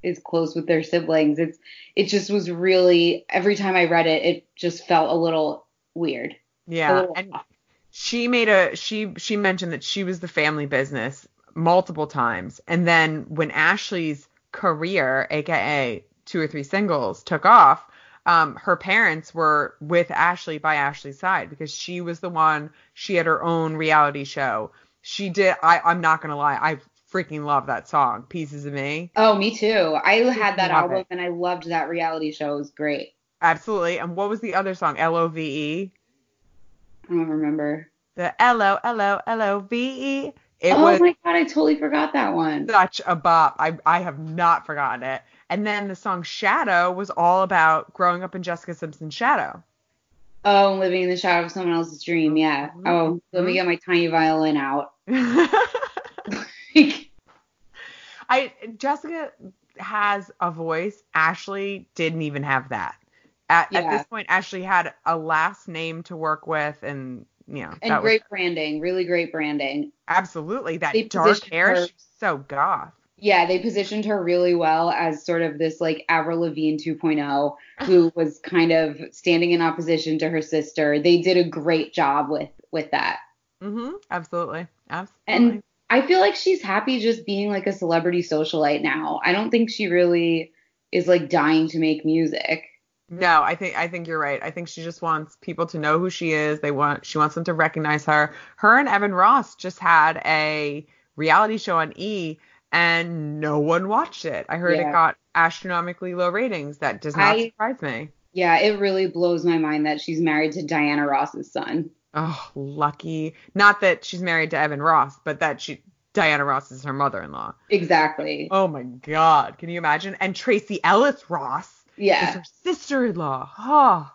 is close with their siblings. It's it just was really every time I read it, it just felt a little weird. Yeah little and off. she made a she she mentioned that she was the family business multiple times and then when Ashlee's career aka two or three singles took off um her parents were with Ashlee by Ashlee's side because she was the one she had her own reality show she did I I'm not going to lie I freaking love that song Pieces of Me Oh, me too. I had that Love album it. and I loved that reality show. It was great. absolutely and what was the other song L O V E I don't remember. the L O L O L O V E it oh was my god, I totally forgot that one. such a bop. I I have not forgotten it. And then the song Shadow was all about growing up in Jessica Simpson's shadow. Oh, living in the shadow of someone else's dream. Yeah. Mm-hmm. Oh, let me get my tiny violin out. (laughs) I Jessica has a voice. Ashlee didn't even have that. At, at this point, Ashlee had a last name to work with, and you know, and great was branding, really great branding. absolutely that They dark hair. her- She's so goth. Yeah, they positioned her really well as sort of this like Avril Lavigne 2.0 (laughs) who was kind of standing in opposition to her sister. They did a great job with with that. Mhm. Absolutely. Absolutely. And I feel like she's happy just being like a celebrity socialite now. I don't think she really is like dying to make music. No, I think I think you're right. I think she just wants people to know who she is. They want she wants them to recognize her. Her and Evan Ross just had a reality show on E and no one watched it. I heard Yeah. it got astronomically low ratings. That does not I- surprise me. Yeah, it really blows my mind that she's married to Diana Ross's son. Oh, lucky. Not that she's married to Evan Ross, but that she Diana Ross is her mother-in-law. Exactly. Oh my god. Can you imagine? And Tracee Ellis Ross yeah. is her sister-in-law. Oh.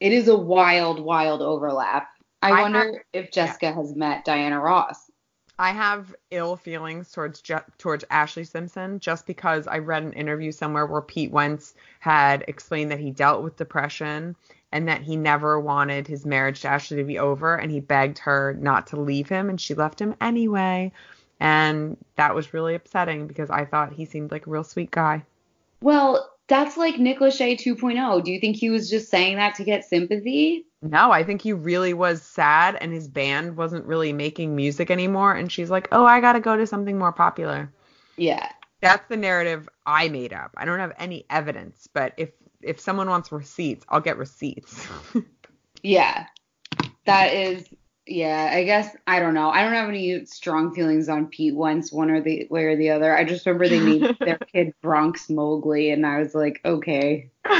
It is a wild, wild overlap. I, I wonder if Jessica has met Diana Ross. I have ill feelings towards Je- towards Ashlee Simpson just because I read an interview somewhere where Pete Wentz had explained that he dealt with depression and that he never wanted his marriage to Ashlee to be over and he begged her not to leave him and she left him anyway. And that was really upsetting because I thought he seemed like a real sweet guy. Well, that's like Nick Lachey 2.0. Do you think he was just saying that to get sympathy? No, I think he really was sad and his band wasn't really making music anymore and she's like, "Oh, I got to go to something more popular." Yeah. That's the narrative I made up. I don't have any evidence, but if if someone wants receipts, I'll get receipts. (laughs) Yeah. That is yeah, I guess I don't know. I don't have any strong feelings on Pete Wentz one or the way or the other. I just remember they named (laughs) their kid Bronx Mowgli and I was like, okay. (laughs)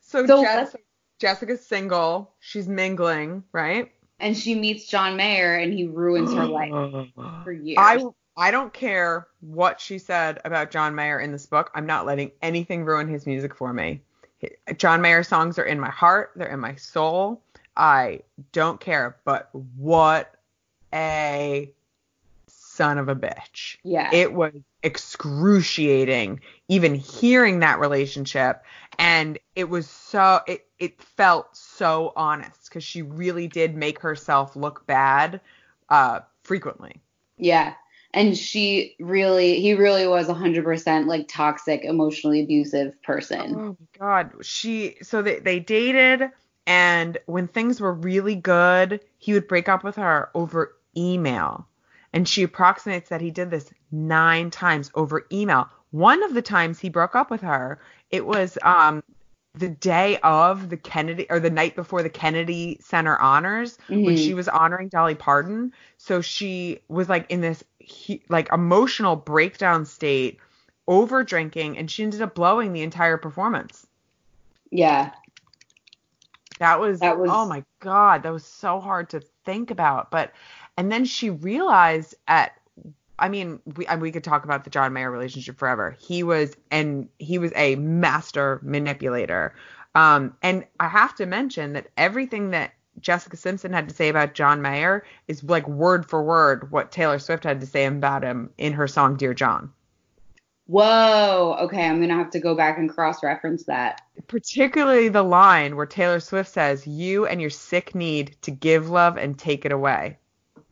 so So Jess, Jessica's single. She's mingling, right? And she meets John Mayer and he ruins her life (gasps) for years. I I don't care what she said about John Mayer in this book. I'm not letting anything ruin his music for me. John Mayer songs are in my heart, they're in my soul. I don't care, but what a son of a bitch. yeah. It was excruciating even hearing that relationship and it was so it it felt so honest cuz she really did make herself look bad uh frequently. Yeah. And she really, he really was 100% like toxic, emotionally abusive person. Oh my god. She so they they dated and when things were really good, he would break up with her over email. And she approximates that he did this 9 times over email. One of the times he broke up with her, it was um the day of the Kennedy or the night before the Kennedy Center honors when Mhm. she was honoring Dolly Parton. So she was like in this he, like emotional breakdown state, over drinking, and she ended up blowing the entire performance. Yeah. That was, That was- oh my god, that was so hard to think about. But and then she realized at I mean, we we could talk about the John Mayer relationship forever. He was and he was a master manipulator. Um and I have to mention that everything that Jessica Simpson had to say about John Mayer is like word for word what Taylor Swift had to say about him in her song Dear John. Whoa. Okay, I'm gonna have to go back and cross-reference that. Particularly the line where Taylor Swift says, "You and your sick need to give love and take it away."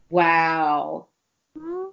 Wow. Mm-hmm.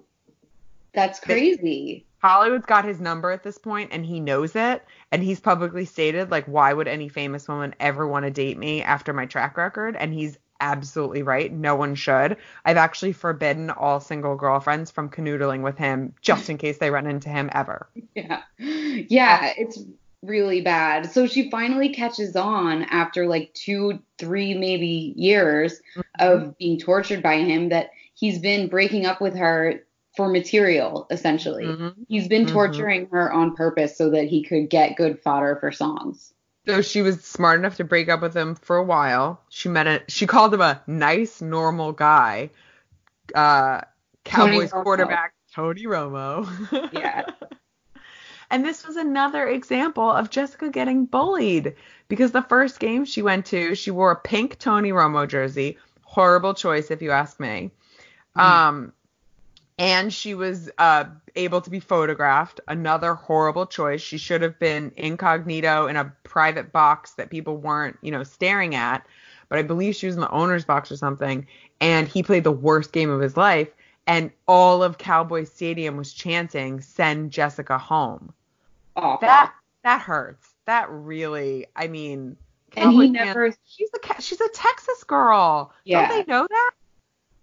That's crazy. Hollywood's got his number at this point and he knows it and he's publicly stated like why would any famous woman ever want to date me after my track record? And he's absolutely right. No one should. I've actually forbidden all single girlfriends from canoodling with him just in case they run into him ever. (laughs) Yeah. Yeah, it's really bad. So she finally catches on after like two, three, maybe years mm-hmm. of being tortured by him that he's been breaking up with her for material, essentially. Mhm. He's been Mhm. torturing her on purpose so that he could get good fodder for songs. so she was smart enough to break up with him for a while she met a she called him a nice normal guy uh Cowboys Romo. quarterback Tony Romo (laughs) Yeah. And this was another example of Jessica getting bullied because the first game she went to, she wore a pink Tony Romo jersey. Horrible choice, if you ask me. Um, and she was uh, able to be photographed. Another horrible choice. She should have been incognito in a private box that people weren't, you know, staring at. But I believe she was in the owner's box or something. And he played the worst game of his life. And all of Cowboy Stadium was chanting, "Send Jessica home." Awful. that that hurts. That really, I mean, and he Cowboy fans- never she's a she's a Texas girl. Yeah. Don't they know that?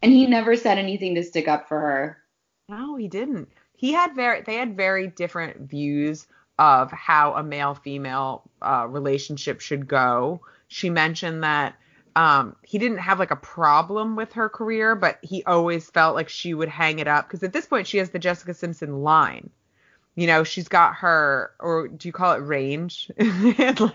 and he never said anything to stick up for her. No, he didn't. He had very they had very different views of how a male female uh, relationship should go. She mentioned that um, he didn't have like a problem with her career, but he always felt like she would hang it up because at this point she has the Jessica Simpson line. You know, she's got her, or do you call it range? (laughs)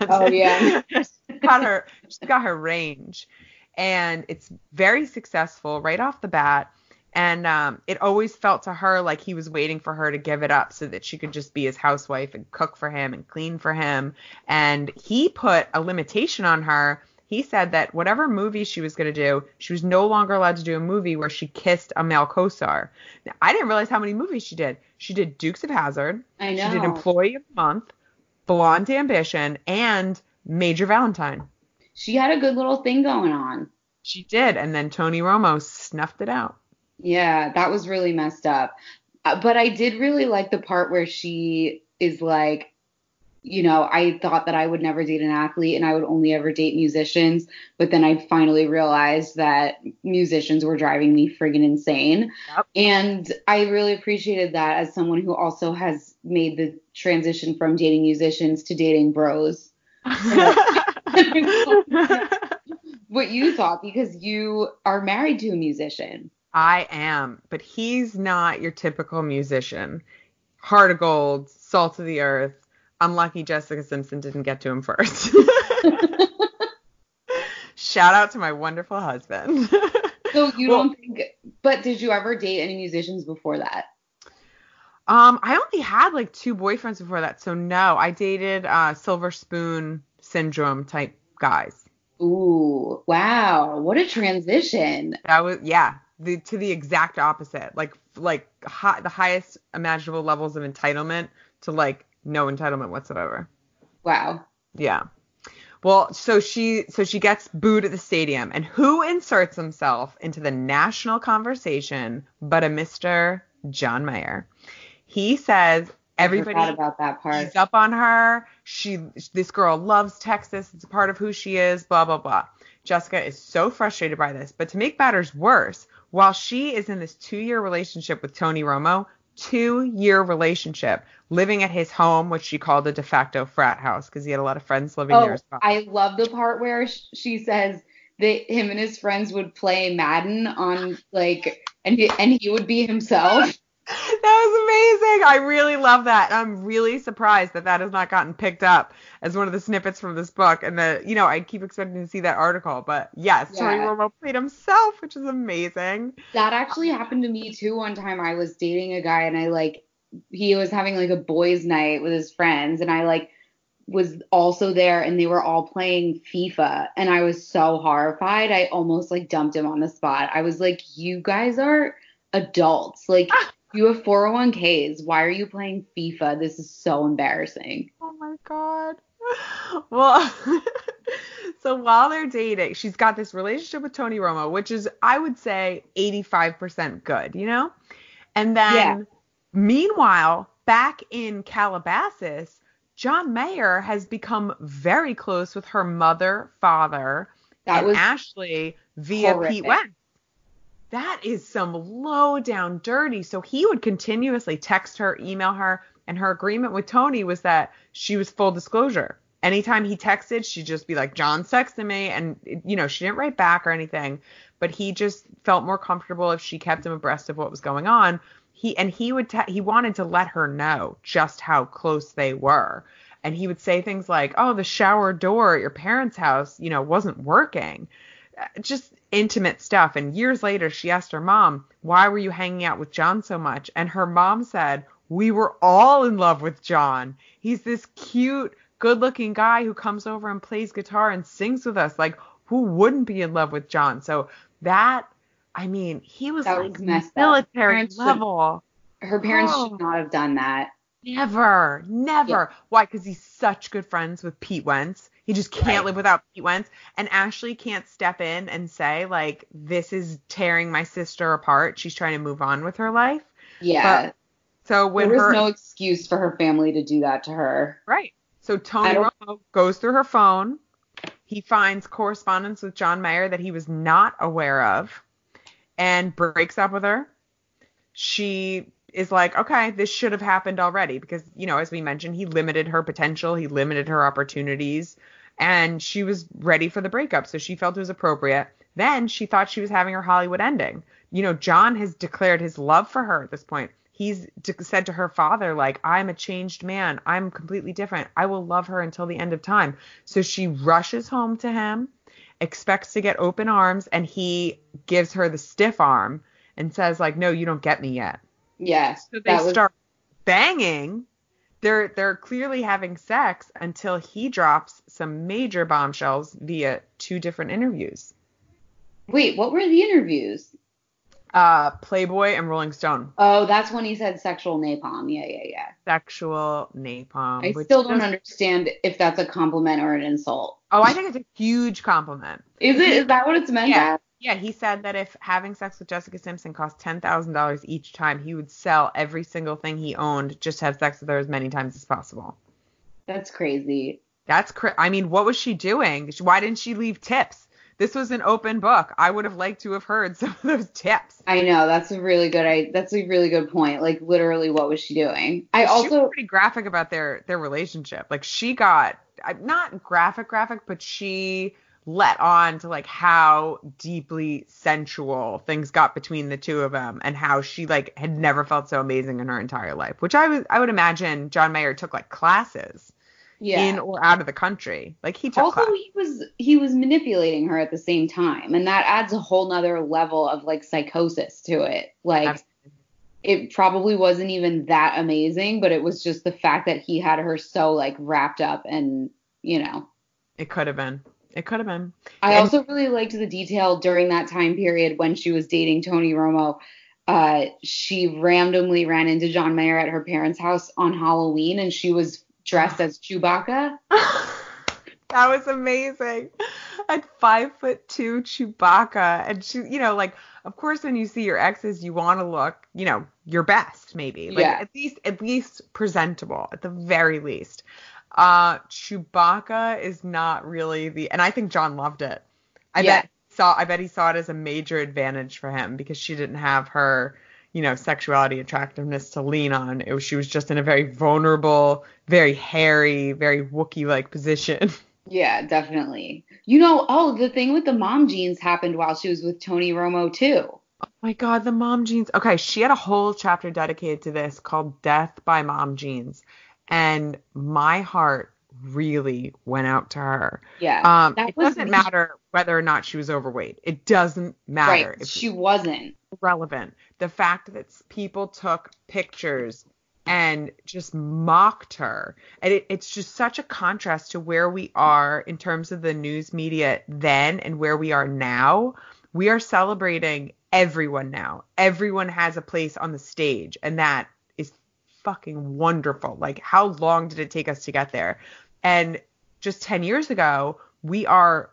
Oh, yeah. she's (laughs) got her, she's got her range, and it's very successful right off the bat. And um, it always felt to her like he was waiting for her to give it up so that she could just be his housewife and cook for him and clean for him. And he put a limitation on her. He said that whatever movie she was going to do, she was no longer allowed to do a movie where she kissed a male co-star. Now, I didn't realize how many movies she did. She did Dukes of Hazzard. I know. She did Employee of the Month, Blonde Ambition, and Major Valentine. She had a good little thing going on. She did, and then Tony Romo snuffed it out. Yeah, that was really messed up. Uh, but I did really like the part where she is like, you know, I thought that I would never date an athlete and I would only ever date musicians. But then I finally realized that musicians were driving me friggin' insane. Yep. And I really appreciated that as someone who also has made the transition from dating musicians to dating bros. (laughs) (laughs) What you thought because you are married to a musician. I am, but he's not your typical musician. Heart of gold, salt of the earth. I'm lucky Jessica Simpson didn't get to him first. (laughs) Shout out to my wonderful husband. So you Well- don't think but did you ever date any musicians before that? Um, I only had like two boyfriends before that, so no, I dated uh silver spoon syndrome type guys. Ooh, wow. What a transition. That was yeah, the to the exact opposite. Like like hi, the highest imaginable levels of entitlement to like no entitlement whatsoever. Wow. Yeah. Well, so she so she gets booed at the stadium, and who inserts himself into the national conversation but a Mr. John Mayer? He says everybody about that part. He's up on her. She this girl loves Texas. It's a part of who she is, blah blah blah. Jessica is so frustrated by this, but to make matters worse, while she is in this 2-year relationship with Tony Romo, two year relationship, living at his home, which she called a de facto frat house because he had a lot of friends living there Oh, as well. I love the part where she says that him and his friends would play Madden on like, and he, and he would be himself. That was amazing. I really love that. I'm really surprised that that has not gotten picked up as one of the snippets from this book. And the, you know, I keep expecting to see that article, but yes, Tony Yeah. Romo played himself, which is amazing. That actually happened to me too. One time I was dating a guy and I like, he was having like a boys' night with his friends, and I like was also there and they were all playing FIFA and I was so horrified. I almost like dumped him on the spot. I was like, you guys are adults. Like, (laughs) you have 401ks. Why are you playing FIFA? This is so embarrassing. Oh my god. (laughs) Well, (laughs) so while they're dating, she's got this relationship with Tony Romo, which is I would say 85% good, you know? And then Yeah. meanwhile, back in Calabasas, John Mayer has become very close with her mother, father, That and was Ashlee via horrific. Pete Wentz. That is some low down dirty. So he would continuously text her, email her, and her agreement with Tony was that she was full disclosure. Anytime he texted, she'd just be like, John texting me. And, you know, she didn't write back or anything, but he just felt more comfortable if she kept him abreast of what was going on. He and he would te- he wanted to let her know just how close they were. And he would say things like, "Oh, the shower door at your parents' house, you know, wasn't working." Uh, Just intimate stuff. And years later, she asked her mom, "Why were you hanging out with John so much?" And her mom said, "We were all in love with John. He's this cute, good-looking guy who comes over and plays guitar and sings with us. Like, who wouldn't be in love with John?" So that I mean, he was That like was up. military should- level. her parents Oh. should not have done that. Never, never. Why? Because he's such good friends with Pete Wentz. He just can't Right. live without Pete Wentz. And Ashlee can't step in and say, like, this is tearing my sister apart. She's trying to move on with her life. Yeah. So when there was her no excuse for her family to do that to her. right. So Tony Romo goes through her phone. He finds correspondence with John Mayer that he was not aware of and breaks up with her. She is like, okay, this should have happened already because, you know, as we mentioned, he limited her potential, he limited her opportunities, and she was ready for the breakup. So she felt it was appropriate. Then she thought she was having her Hollywood ending. You know, John has declared his love for her at this point. He's said to her father, like, I'm a changed man. I'm completely different. I will love her until the end of time. So she rushes home to him, expects to get open arms, and he gives her the stiff arm and says, like, no, you don't get me yet. Yes. So they was start banging. They're they're clearly having sex until he drops some major bombshells via two different interviews. Wait, what were the interviews? Uh, Playboy and Rolling Stone. Oh, that's when he said sexual napalm. Yeah, yeah, yeah. Sexual napalm. I still don't understand if that's a compliment or an insult. Oh, I think it's a huge compliment. Is it? Is that what it's meant Yeah. as? Yeah, he said that if having sex with Jessica Simpson cost ten thousand dollars each time, he would sell every single thing he owned just to have sex with her as many times as possible. That's crazy. That's cra- I mean, what was she doing? Why didn't she leave tips? This was an open book. I would have liked to have heard (laughs) some of those tips. I know that's a really good. I that's a really good point. Like literally, what was she doing? I she also was pretty graphic about their their relationship. Like she got not graphic graphic, but she let on to like how deeply sensual things got between the two of them and how she like had never felt so amazing in her entire life. Which I was I would imagine John Mayer took like classes yeah. in or out of the country. Like he took also classes. he was he was manipulating her at the same time and that adds a whole nother level of like psychosis to it like Absolutely. it probably wasn't even that amazing but it was just the fact that he had her so like wrapped up and you know It could have been. It could have been. i And- also really liked the detail during that time period when she was dating tony romo uh she randomly ran into john mayer at her parents house on halloween and she was dressed as chewbacca (laughs) that was amazing. At five foot two Chewbacca, and she, you know, like, of course, when you see your exes, you want to look, you know, your best, maybe, like Yeah. at least, at least presentable, at the very least. Uh, Chewbacca is not really the, and I think John loved it. I Yeah. bet saw, I bet he saw it as a major advantage for him because she didn't have her, you know, sexuality, attractiveness to lean on. It was, she was just in a very vulnerable, very hairy, very Wookiee like position. (laughs) Yeah, definitely. You know, oh, the thing with the mom jeans happened while she was with Tony Romo too. Oh my god, the mom jeans. Okay, she had a whole chapter dedicated to this called Death by Mom Jeans. And my heart really went out to her. Yeah. Um it doesn't the- matter whether or not she was overweight. It doesn't matter. Right. If She wasn't. relevant. The fact that people took pictures and just mocked her. And it, it's just such a contrast to where we are in terms of the news media then and where we are now. We are celebrating everyone now. Everyone has a place on the stage, and that fucking wonderful. Like, how long did it take us to get there? And just 10 years ago, we are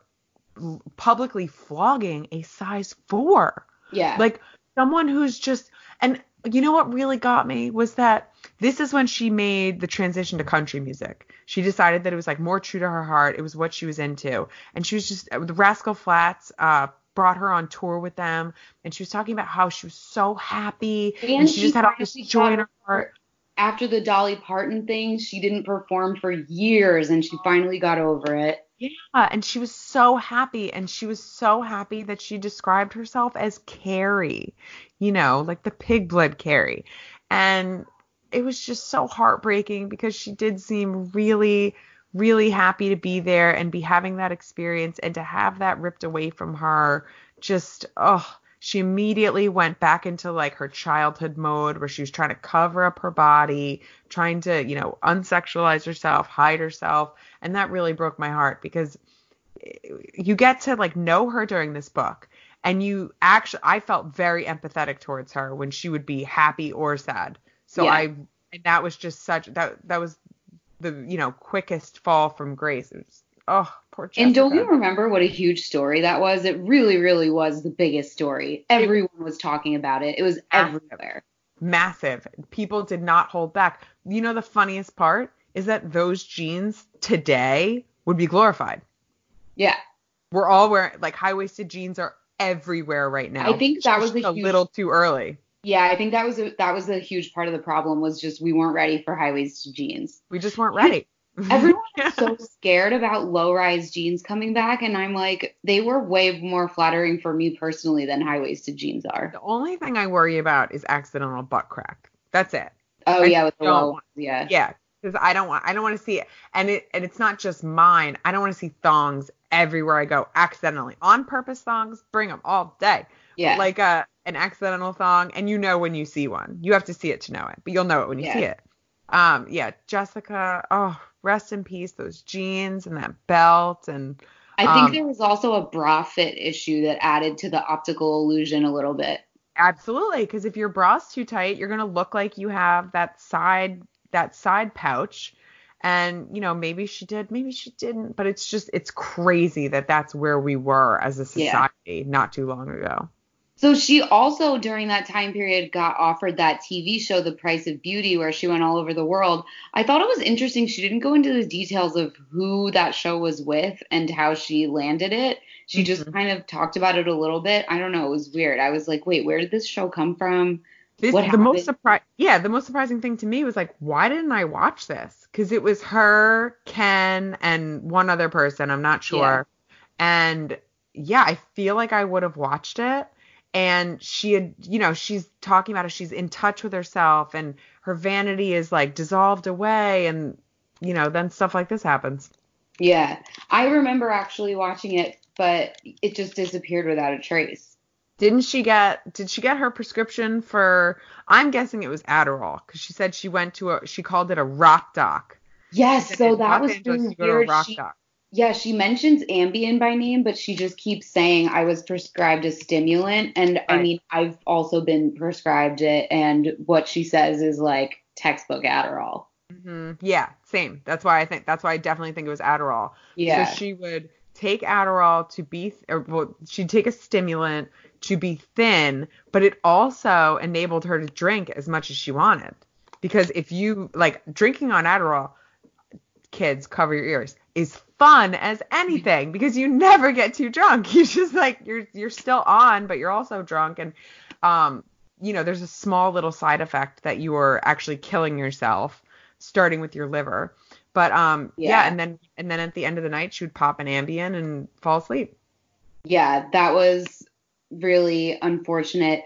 publicly flogging a size four Yeah. like someone who's just and you know what really got me was that this is when she made the transition to country music. She decided that it was like more true to her heart. It was what she was into, and she was just the Rascal Flatts uh, brought her on tour with them, and she was talking about how she was so happy and, she, just had all this joy in her heart. After the Dolly Parton thing, she didn't perform for years and she finally got over it. Yeah, and she was so happy, and she was so happy that she described herself as Carrie, you know, like the pig blood Carrie. And it was just so heartbreaking because she did seem really, really happy to be there and be having that experience and to have that ripped away from her. Just, oh, she immediately went back into like her childhood mode where she was trying to cover up her body, trying to, you know, unsexualize herself, hide herself. And that really broke my heart because eh, you get to like know her during this book and you actually I felt very empathetic towards her when she would be happy or sad. So Yeah. I and that was just such that that was the you know quickest fall from grace. It was oh poor Jessica. And don't you remember what a huge story that was? It really, really was the biggest story. Everyone was talking about it. It was Massive. everywhere. massive. People did not hold back. You know the funniest part is that those jeans today would be glorified. Yeah. We're all wearing like high waisted jeans are everywhere right now. I think that was a a huge- little too early. Yeah, I think that was a, that was a huge part of the problem was just we weren't ready for high waisted jeans. We just weren't ready. Everyone (laughs) is so scared about low rise jeans coming back, and I'm like, they were way more flattering for me personally than high waisted jeans are. The only thing I worry about is accidental butt crack. That's it. Oh I yeah, with the low want- ones, yeah. Yeah, because I don't want I don't want to see it, and it and it's not just mine. I don't want to see thongs everywhere I go accidentally. On purpose thongs, bring them all day. Yeah. Like a an accidental thong, and you know when you see one. You have to see it to know it, but you'll know it when you Yeah. see it. Um, yeah, Jessica. Oh, rest in peace. Those jeans and that belt and. I think um, there was also a bra fit issue that added to the optical illusion a little bit. Absolutely, because if your bra's too tight, you're gonna look like you have that side that side pouch, and you know maybe she did, maybe she didn't, but it's just it's crazy that that's where we were as a Yeah. society not too long ago. So she also during that time period got offered that TV show The Price of Beauty where she went all over the world. I thought it was interesting she didn't go into the details of who that show was with and how she landed it. She just Mhm. kind of talked about it a little bit. I don't know, it was weird. I was like, "Wait, where did this show come from?" This, What the most happened? surprise, yeah, the most surprising thing to me was like, why didn't I watch this? Because it was her, Ken, and one other person. I'm not sure. Yeah. And yeah, I feel like I would have watched it. And she had, you know, she's talking about it. She's in touch with herself, and her vanity is like dissolved away, and you know, then stuff like this happens. Yeah. I remember actually watching it, but it just disappeared without a trace. Didn't she get? Did she get her prescription for? I'm guessing it was Adderall, because she said she went to a. She called it a rock doc. Yes, so that was Angeles, really you go to a weird. rock She- doc. Yeah, she mentions Ambien by name, but she just keeps saying I was prescribed a stimulant. And I mean, I've also been prescribed it. And what she says is like textbook Adderall. hmm Yeah, same. That's why I think. That's why I definitely think it was Adderall. Yeah. So she would take Adderall to be, or well, she'd take a stimulant to be thin, but it also enabled her to drink as much as she wanted. Because if you like drinking on Adderall, kids cover your ears is fun as anything because you never get too drunk. (laughs) You just like you're you're still on, but you're also drunk and um you know, there's a small little side effect that you are actually killing yourself, starting with your liver. But um, yeah. Yeah. and then and then at the end of the night, she would pop an Ambien and fall asleep. Yeah, that was really unfortunate.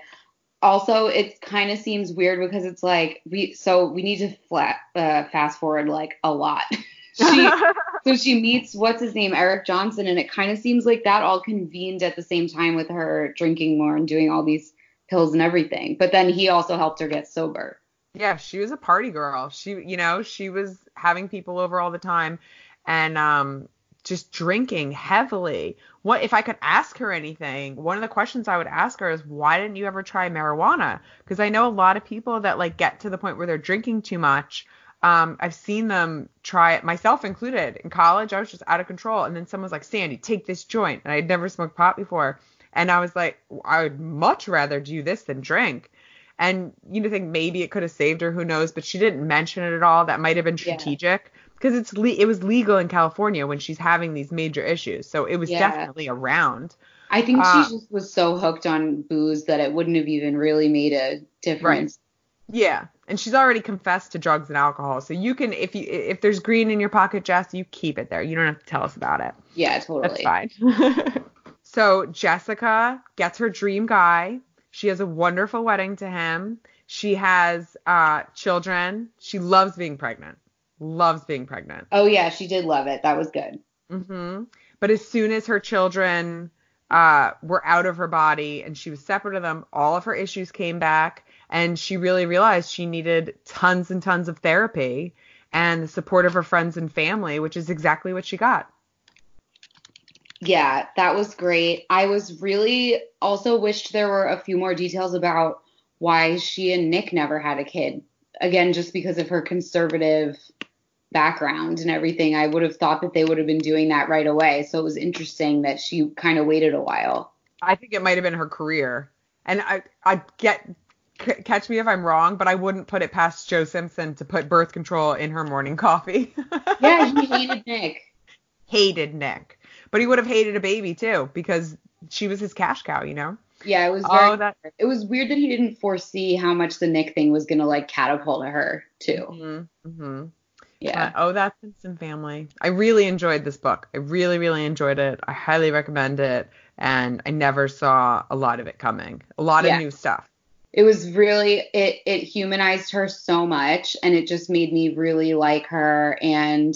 Also, it kind of seems weird because it's like we so we need to flat uh, fast forward like a lot. (laughs) she (laughs) so she meets what's his name Eric Johnson and it kind of seems like that all convened at the same time with her drinking more and doing all these pills and everything. But then he also helped her get sober. Yeah, she was a party girl. She, you know, she was having people over all the time and um just drinking heavily. What if I could ask her anything? One of the questions I would ask her is why didn't you ever try marijuana? Because I know a lot of people that like get to the point where they're drinking too much. Um, I've seen them try it, myself included. In college, I was just out of control, and then someone was like, "Sandie, take this joint," and I'd never smoked pot before, and I was like, I would much rather do this than drink. And you know, think maybe it could have saved her, who knows? But she didn't mention it at all. That might have been strategic because it's le- it was legal in California when she's having these major issues, so it was Yeah. definitely around. I think Uh, she just was so hooked on booze that it wouldn't have even really made a difference. Yeah, and she's already confessed to drugs and alcohol, so you can if you if there's green in your pocket, Jess, you keep it there. You don't have to tell us about it. Yeah, totally. That's fine. (laughs) so Jessica gets her dream guy. She has a wonderful wedding to him. She has uh, children. She loves being pregnant. Loves being pregnant. Oh yeah, she did love it. That was good. hmm But as soon as her children uh, were out of her body and she was separate of them, all of her issues came back, and she really realized she needed tons and tons of therapy and the support of her friends and family, which is exactly what she got. Yeah, that was great. I was really also wished there were a few more details about why she and Nick never had a kid. Again, just because of her conservative background and everything, I would have thought that they would have been doing that right away. So it was interesting that she kind of waited a while. I think it might have been her career. And I, I get, c- catch me if I'm wrong, but I wouldn't put it past Joe Simpson to put birth control in her morning coffee. (laughs) Yeah, he hated Nick. hated Nick, but he would have hated a baby too because she was his cash cow, you know. Yeah, it was very. Oh, that. It was weird that he didn't foresee how much the Nick thing was gonna like catapult her too. Mm-hmm, mm-hmm. Yeah. oh, that's Simpson Family. I really enjoyed this book. I really, really enjoyed it. I highly recommend it, and I never saw a lot of it coming. A lot Yeah. of new stuff. It was really it it humanized her so much and it just made me really like her and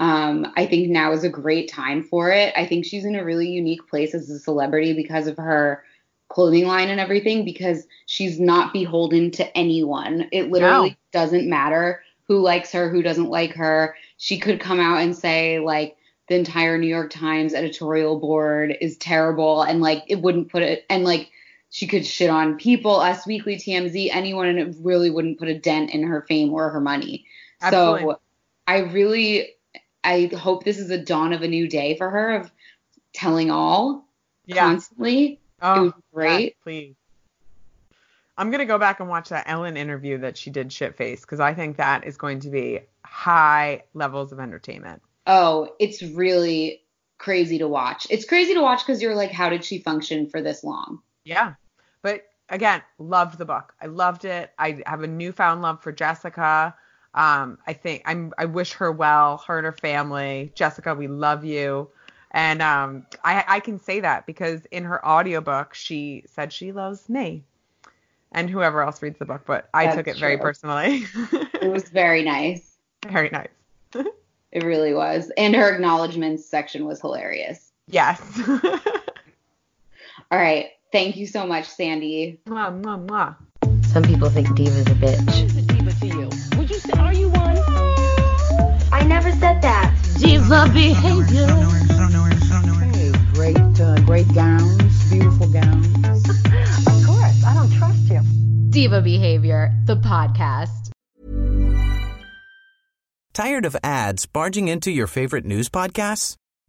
um, I think now is a great time for it. I think she's in a really unique place as a celebrity because of her clothing line and everything because she's not beholden to anyone. It literally No. doesn't matter who likes her, who doesn't like her. She could come out and say like the entire New York Times editorial board is terrible and like it wouldn't put it and like she could shit on people, Us Weekly, TMZ, anyone, and it really wouldn't put a dent in her fame or her money. Absolutely. So I really, I hope this is a dawn of a new day for her of telling all Yeah. constantly. Oh, it was great. please. I'm gonna go back and watch that Ellen interview that she did shit face because I think that is going to be high levels of entertainment. Oh, it's really crazy to watch. It's crazy to watch because you're like, how did she function for this long? Yeah. But again, loved the book. I loved it. I have a newfound love for Jessica. Um, I think I'm I wish her well, her and her family. Jessica, we love you. And um, I, I can say that because in her audiobook, she said she loves me and whoever else reads the book, but I That's took it very personally. It was very nice. (laughs) very nice. (laughs) It really was. And her acknowledgments section was hilarious. Yes. (laughs) All right. Thank you so much, Sandie. mwah, mwah, mwah. Some people think Diva's a bitch. Who's a diva to you? Would you say, are you one? I never said that. Diva behavior. Hey, great, uh, great gowns, beautiful gowns. (laughs) Of course, I don't trust you. Diva Behavior, the podcast. Tired of ads barging into your favorite news podcasts?